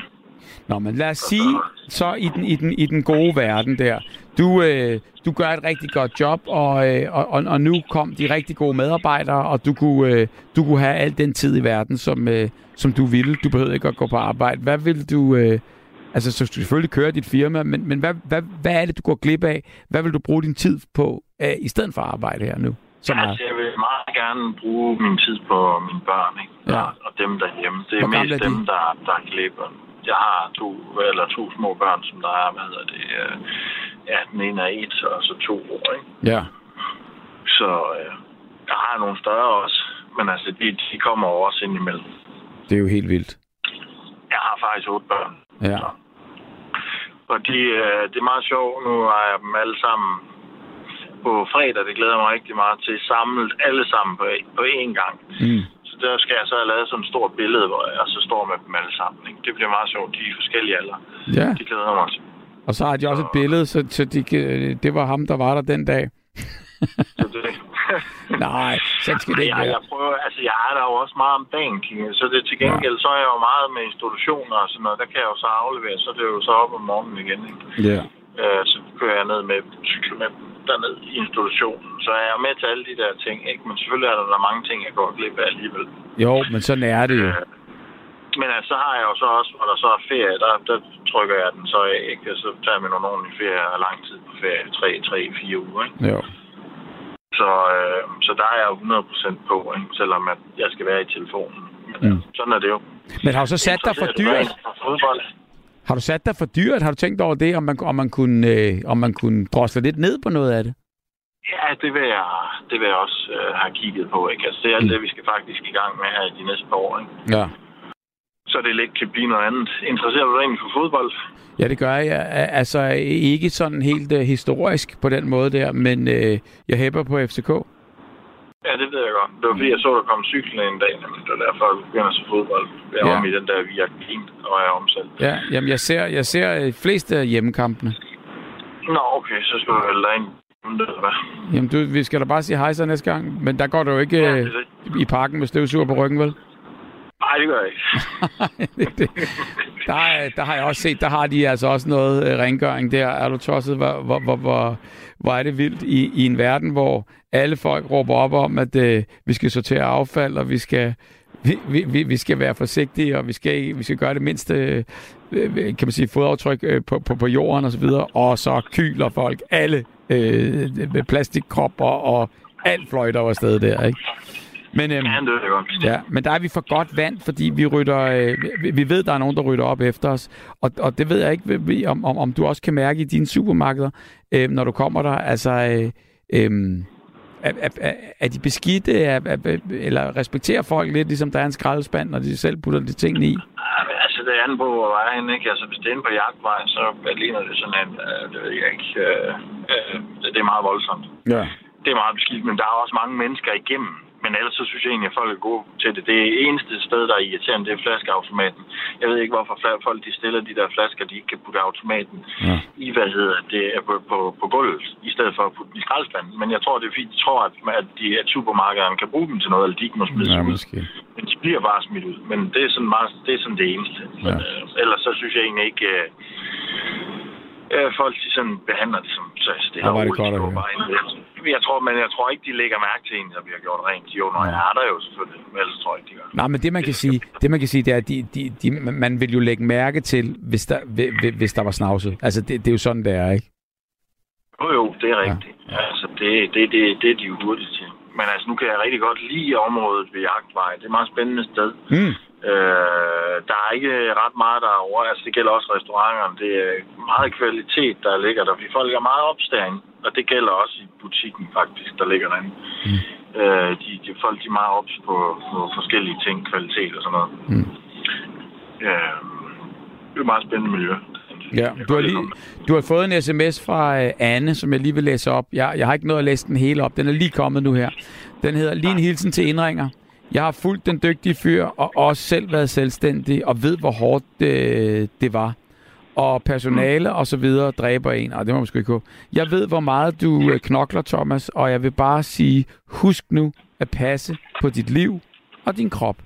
Nå, men lad os sige, så i den, i den, i den gode verden der, du, øh, du gør et rigtig godt job, og, øh, og, og- og nu kom de rigtig gode medarbejdere, og du kunne, øh, du kunne have al den tid i verden, som, øh, som du ville. Du behøvede ikke at gå på arbejde. Hvad vil du... Øh, altså, så skal du selvfølgelig køre dit firma, men, men hvad, hvad, hvad er det, du går glip af? Hvad vil du bruge din tid på, øh, i stedet for at arbejde her nu? Så meget. Altså, jeg vil meget gerne bruge min tid på mine børn, ikke? Ja. Og, dem derhjemme. Det er Hvor mest er de? dem, der, der glipper. Jeg har to, eller to små børn, som der er, hvad hedder det, øh, ja, den ene er et, og så to år, ikke? Ja. Så øh, jeg har nogle større også, men altså, de, de kommer også ind imellem. Det er jo helt vildt. Jeg har faktisk otte børn. Ja. Og de, øh, det er meget sjovt. Nu har jeg dem alle sammen på fredag. Det glæder mig rigtig meget til. Samlet alle sammen på, på én gang. Mm. Så der skal jeg så have lavet sådan et stort billede, hvor jeg så står med dem alle sammen. Ikke? Det bliver meget sjovt. De er forskellige alder. Ja. De glæder mig til. Og så har de også et billede, så, så de, det var ham, der var der den dag. Nej, sådan skal det ikke jeg, være. jeg, prøver, altså, jeg er der jo også meget om dagen. Så det til gengæld, så er jeg jo meget med institutioner og sådan noget. Der kan jeg jo så aflevere, så er det jo så op om morgenen igen. Ikke? Ja. Øh, så kører jeg ned med cykler med derned i institutionen. Så er jeg med til alle de der ting, ikke? Men selvfølgelig er der, der mange ting, jeg går glip af alligevel. Jo, men sådan er det jo. Øh, Men altså, så har jeg jo så også, hvor der så er ferie, der, der trykker jeg den så af, ikke? Så tager jeg med nogle ordentlige ferie og lang tid på ferie, 3-4 uger, ikke? Jo. Så, øh, så der er jeg jo 100% på, ikke? selvom at jeg skal være i telefonen. Men Mm. mm. sådan er det jo. Men har du så sat dig for dyrt? Har du sat dig for dyrt? Har du tænkt over det, om man, om man, kunne, øh, om man kunne drosle lidt ned på noget af det? Ja, det vil jeg, det vil jeg også øh, have kigget på. Ikke? Altså, det er alt det, vi skal faktisk i gang med her i de næste par år. Ikke? Ja. Så det lidt kan blive noget andet. Interesserer du dig egentlig for fodbold? Ja, det gør jeg. Altså, ikke sådan helt øh, historisk på den måde der, men øh, jeg hæpper på FCK. Ja, det ved jeg godt. Det var fordi, jeg så, der kom cyklen en dag, men det var derfor, jeg begynder at se fodbold. Jeg Ja. med i den der via Clean, og jeg er omsat. Ja, jamen jeg ser, jeg ser øh, flest af hjemmekampene. Nå, okay, så skal du vel hvad? Jamen, du, vi skal da bare sige hej så næste gang. Men der går du jo ikke Ja, øh, det det. i parken med støvsuger på ryggen, vel? Nej, det gør jeg ikke. der, det, der har jeg også set, der har de altså også noget øh, rengøring der. Er du tosset, hvor, hvor, hvor, hvor, hvor er det vildt i, i en verden, hvor alle folk råber op om, at øh, vi skal sortere affald, og vi skal, vi, vi, vi skal være forsigtige, og vi skal, vi skal gøre det mindste øh, øh, kan man sige, fodaftryk øh, på, på, på jorden og så videre, og så kyler folk alle øh, øh plastikkropper og alt fløjter over stedet der, ikke? Men, øhm, Ja, det er godt. ja, men der er vi for godt vand, fordi vi rytter, øh, vi- vi ved, der er nogen, der rytter op efter os. Og, og det ved jeg ikke, vi- om, om, om du også kan mærke i dine supermarkeder, øh, når du kommer der. Altså, øh, øh, er, er, er- er de beskidte, er, er, eller respekterer folk lidt, ligesom der er en skraldespand, når de selv putter de tingene i? Altså, det er an på, hvor vej hen, ikke? Altså, hvis det er inde på jagtvej, så ligner det sådan en, øh, det ved jeg ikke, øh, øh, det, det er meget voldsomt. Ja. Det er meget beskidt, men der er også mange mennesker igennem. Men ellers så synes jeg egentlig, at folk er gode til det. Det eneste sted, der er irriterende, det er flaskeautomaten. Jeg ved ikke, hvorfor folk de stiller de der flasker, de ikke kan putte automaten Ja. i, hvad hedder det, på, på, på gulvet, i stedet for at putte dem i skraldespanden. Men jeg tror, det er fordi, de tror, at, at, de, at supermarkederne kan bruge dem til noget, eller de ikke må smide Ja, ud. måske. Men de bliver bare smidt ud. Men det er sådan, meget, det, er sådan det eneste. Men, Ja. øh, ellers så synes jeg egentlig ikke... Øh, øh, folk de sådan behandler det som så det Ja, hvor er det godt at de går høre. bare ind. Jeg, tror, men jeg tror ikke, de lægger mærke til en, der bliver gjort rent. Jo, når jeg er der jo selvfølgelig. Men ellers tror jeg ikke, de gør. Nej, men det man kan sige, det man kan sige, det er, at de, de, de, man vil jo lægge mærke til, hvis der, hvi- hvis der var snavset. Altså, det, det er jo sådan, det er, ikke? Jo, jo, det er rigtigt. Ja. Altså, det, det, det, det er de jo hurtigt til. Men altså, nu kan jeg rigtig godt lide området ved Jagtvej. Det er et meget spændende sted. Mm. Øh, der er ikke ret meget derovre. Altså, det gælder også restauranterne. Det er meget kvalitet, der ligger der. Fordi folk er meget opstæring. Og det gælder også i butikken, faktisk, der ligger derinde. Mm. Øh, de, de, folk de er meget ops på, på forskellige ting, kvalitet og sådan noget. Mm. Øh, det er et meget spændende miljø. Ja, du har, lige, du har fået en sms fra øh, Anne, som jeg lige vil læse op. Jeg, jeg har ikke nået at læse den hele op. Den er lige kommet nu her. Den hedder Lige en hilsen til indringer. Jeg har fulgt den dygtige fyr og også selv været selvstændig og ved, hvor hårdt det, det var. Og personale og så videre dræber en, og det må man sgu ikke håbe. Jeg ved, hvor meget du øh, knokler, Thomas, og jeg vil bare sige, husk nu at passe på dit liv og din krop.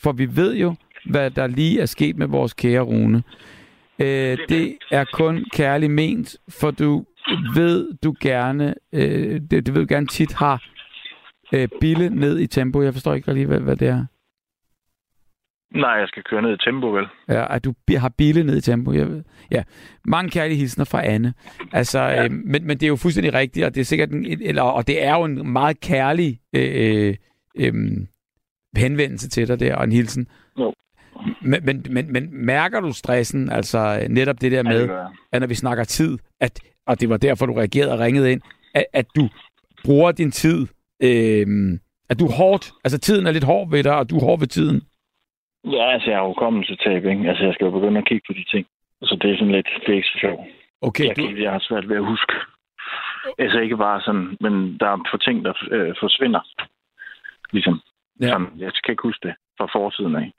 For vi ved jo, hvad der lige er sket med vores kære Rune. Øh, det er kun kærligt ment, for du ved, du gerne, øh, det, du ved du gerne tit har øh, bille ned i tempo. Jeg forstår ikke lige, hvad, hvad det er. Nej, jeg skal køre ned i tempo, vel? Ja, at du har bille ned i tempo. Jeg ved. Ja, mange kærlige hilsner fra Anne. Altså, ja. øh, men, men det er jo fuldstændig rigtigt, og det er sikkert en, eller, og det er jo en meget kærlig øh, øh, henvendelse til dig der, og en hilsen. Jo. Men, men, men, men mærker du stressen, altså netop det der med, det gør jeg. at når vi snakker tid, at, og det var derfor, du reagerede og ringede ind, at, at du bruger din tid, øh, at du er hårdt, altså tiden er lidt hård ved dig, og du er hård ved tiden. Ja, altså, jeg har jo kommet til tab, ikke? Altså, jeg skal jo begynde at kigge på de ting. Så det er sådan lidt, det er ikke så sjovt. Okay, Jeg, du, jeg har svært ved at huske. Altså, ikke bare sådan, men der er for ting, der øh, forsvinder. Ligesom. Ja. Sådan, jeg kan ikke huske det fra forsiden af.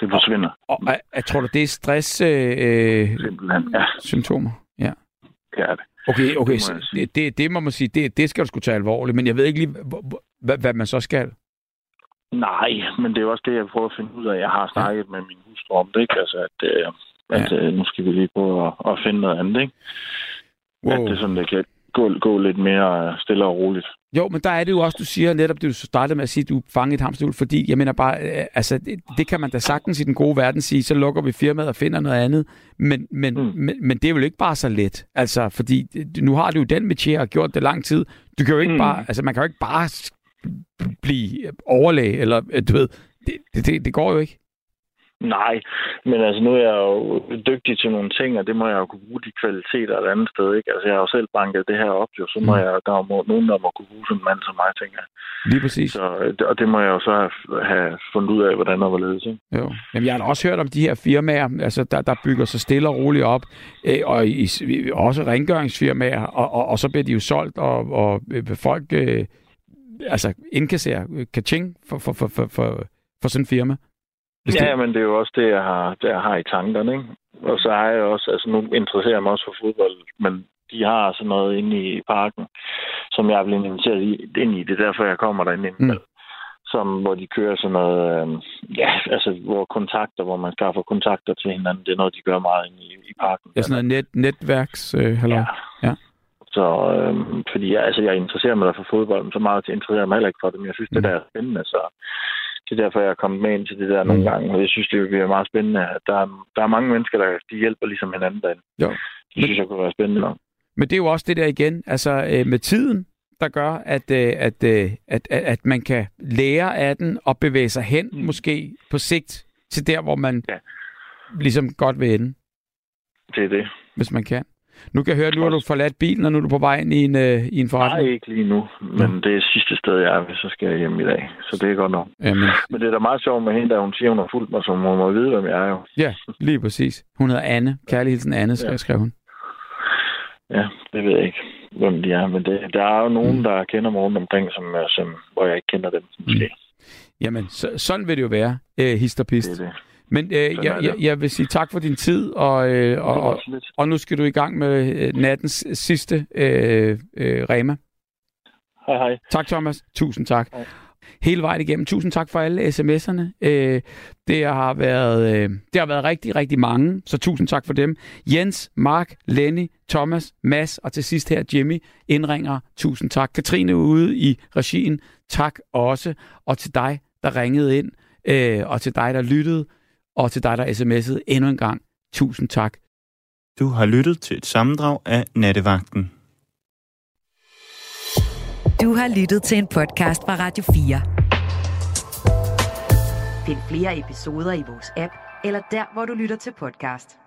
Det forsvinder og, og, jeg tror du, det er stress øh, øh, simpelthen. Ja, symptomer? Ja. det er det. Okay, okay, Det må det, det, det må man sige, det, det skal du sgu tage alvorligt, men jeg ved ikke lige, hvad, hvad man så skal. Nej, men det er også det, jeg prøver at finde ud af. Jeg har snakket med min hustru om det, ikke? Altså, at, øh, at øh, nu skal vi lige prøve at, at finde noget andet, ikke? Wow. At det sådan, det kan gå, gå lidt mere øh, stille og roligt. Jo, men der er det jo også, du siger netop, det du startede med at sige, at du fangede et hamsterhjul, fordi jeg mener bare, øh, altså det, det kan man da sagtens i den gode verden sige, så lukker vi firmaet og finder noget andet, men, men, mm. Men, men det er jo ikke bare så let, altså fordi det- nu har du jo den metier og gjort det lang tid, du kan jo ikke mm. Bare, altså man kan jo ikke bare blive overlæge, eller øh, du ved, det, det, det går jo ikke. Nej, men altså nu er jeg jo dygtig til nogle ting, og det må jeg jo kunne bruge de kvaliteter et andet sted, ikke? Altså jeg har jo selv banket det her op, jo, så må Mm. jeg, der må nogen, der må kunne bruge sådan en mand som mig, tænker jeg. Lige præcis. Så, øh, og det må jeg jo så have, have fundet ud af, hvordan og hvorledes, ikke? Jo. Jamen, jeg har også hørt om de her firmaer, altså, der, der bygger sig stille og roligt op, øh, og i, også rengøringsfirmaer, og, og, og så bliver de jo solgt, og, og øh, folk øh, altså indkasserer kaching for, for, for, for, for, for sådan en firma. Hvis Ja, det, men det er jo også det, jeg har, det, jeg har i tankerne, ikke? Og så har jeg også, altså nu interesserer jeg mig også for fodbold, men de har sådan noget inde i parken, som jeg er blevet inviteret i, ind i. Det er derfor, jeg kommer derinde ind. Mm. Som, hvor de kører sådan noget, øh, ja, altså hvor kontakter, hvor man skaffer kontakter til hinanden, det er noget, de gør meget inde i, i parken. Ja, sådan noget net, netværks... Øh, ja. ja. Så, øh, fordi jeg, altså, jeg interesserer mig for fodbold, men så meget til interesserer mig heller ikke for det, men jeg synes, mm. det der er spændende, så det er derfor, jeg er kommet med ind til det der nogle mm. gange, og jeg synes, det bliver meget spændende, at der er, der er mange mennesker, der de hjælper ligesom hinanden derinde. Jo. Det synes men, jeg kunne være spændende nok. Men det er jo også det der igen, altså øh, med tiden, der gør, at, øh, at, øh, at, at, at man kan lære af den og bevæge sig hen, mm. måske på sigt, til der, hvor man ja. ligesom godt vil ende. Det er det. Hvis man kan. Nu kan jeg høre, at nu har du forladt bilen, og nu er du på vej ind i en, uh, i en forretning. Nej, ikke lige nu, men mm. det er sidste sted, jeg er, så skal jeg hjem i dag. Så det er godt nok. Jamen. Men det er da meget sjovt med hende, da hun siger, hun har fulgt mig, så hun må vide, hvem jeg er jo. Ja, lige præcis. Hun hedder Anne. Kærlig hilsen Anne, ja. skrev hun. Ja, det ved jeg ikke, hvem de er, men det, der er jo nogen, mm. der kender mig rundt omkring, som, som, hvor jeg ikke kender dem, måske. Mm. Jamen, så, sådan vil det jo være, øh, hist og pist. Det er det. Men øh, jeg, jeg, jeg vil sige tak for din tid, og, øh, og, og, og nu skal du i gang med øh, nattens sidste øh, øh, Rema. Hej hej. Tak Thomas, tusind tak. Hej. Hele vejen igennem. Tusind tak for alle sms'erne. Øh, det har været øh, det har været rigtig, rigtig mange, så tusind tak for dem. Jens, Mark, Lenny, Thomas, Mads og til sidst her Jimmy indringer. Tusind tak. Katrine ude i regien. Tak også. Og til dig, der ringede ind, øh, og til dig, der lyttede. Og til dig, der sms'ede endnu en gang, tusind tak. Du har lyttet til et sammendrag af Nattevagten. Du har lyttet til en podcast fra Radio 4. Find flere episoder i vores app, eller der, hvor du lytter til podcast.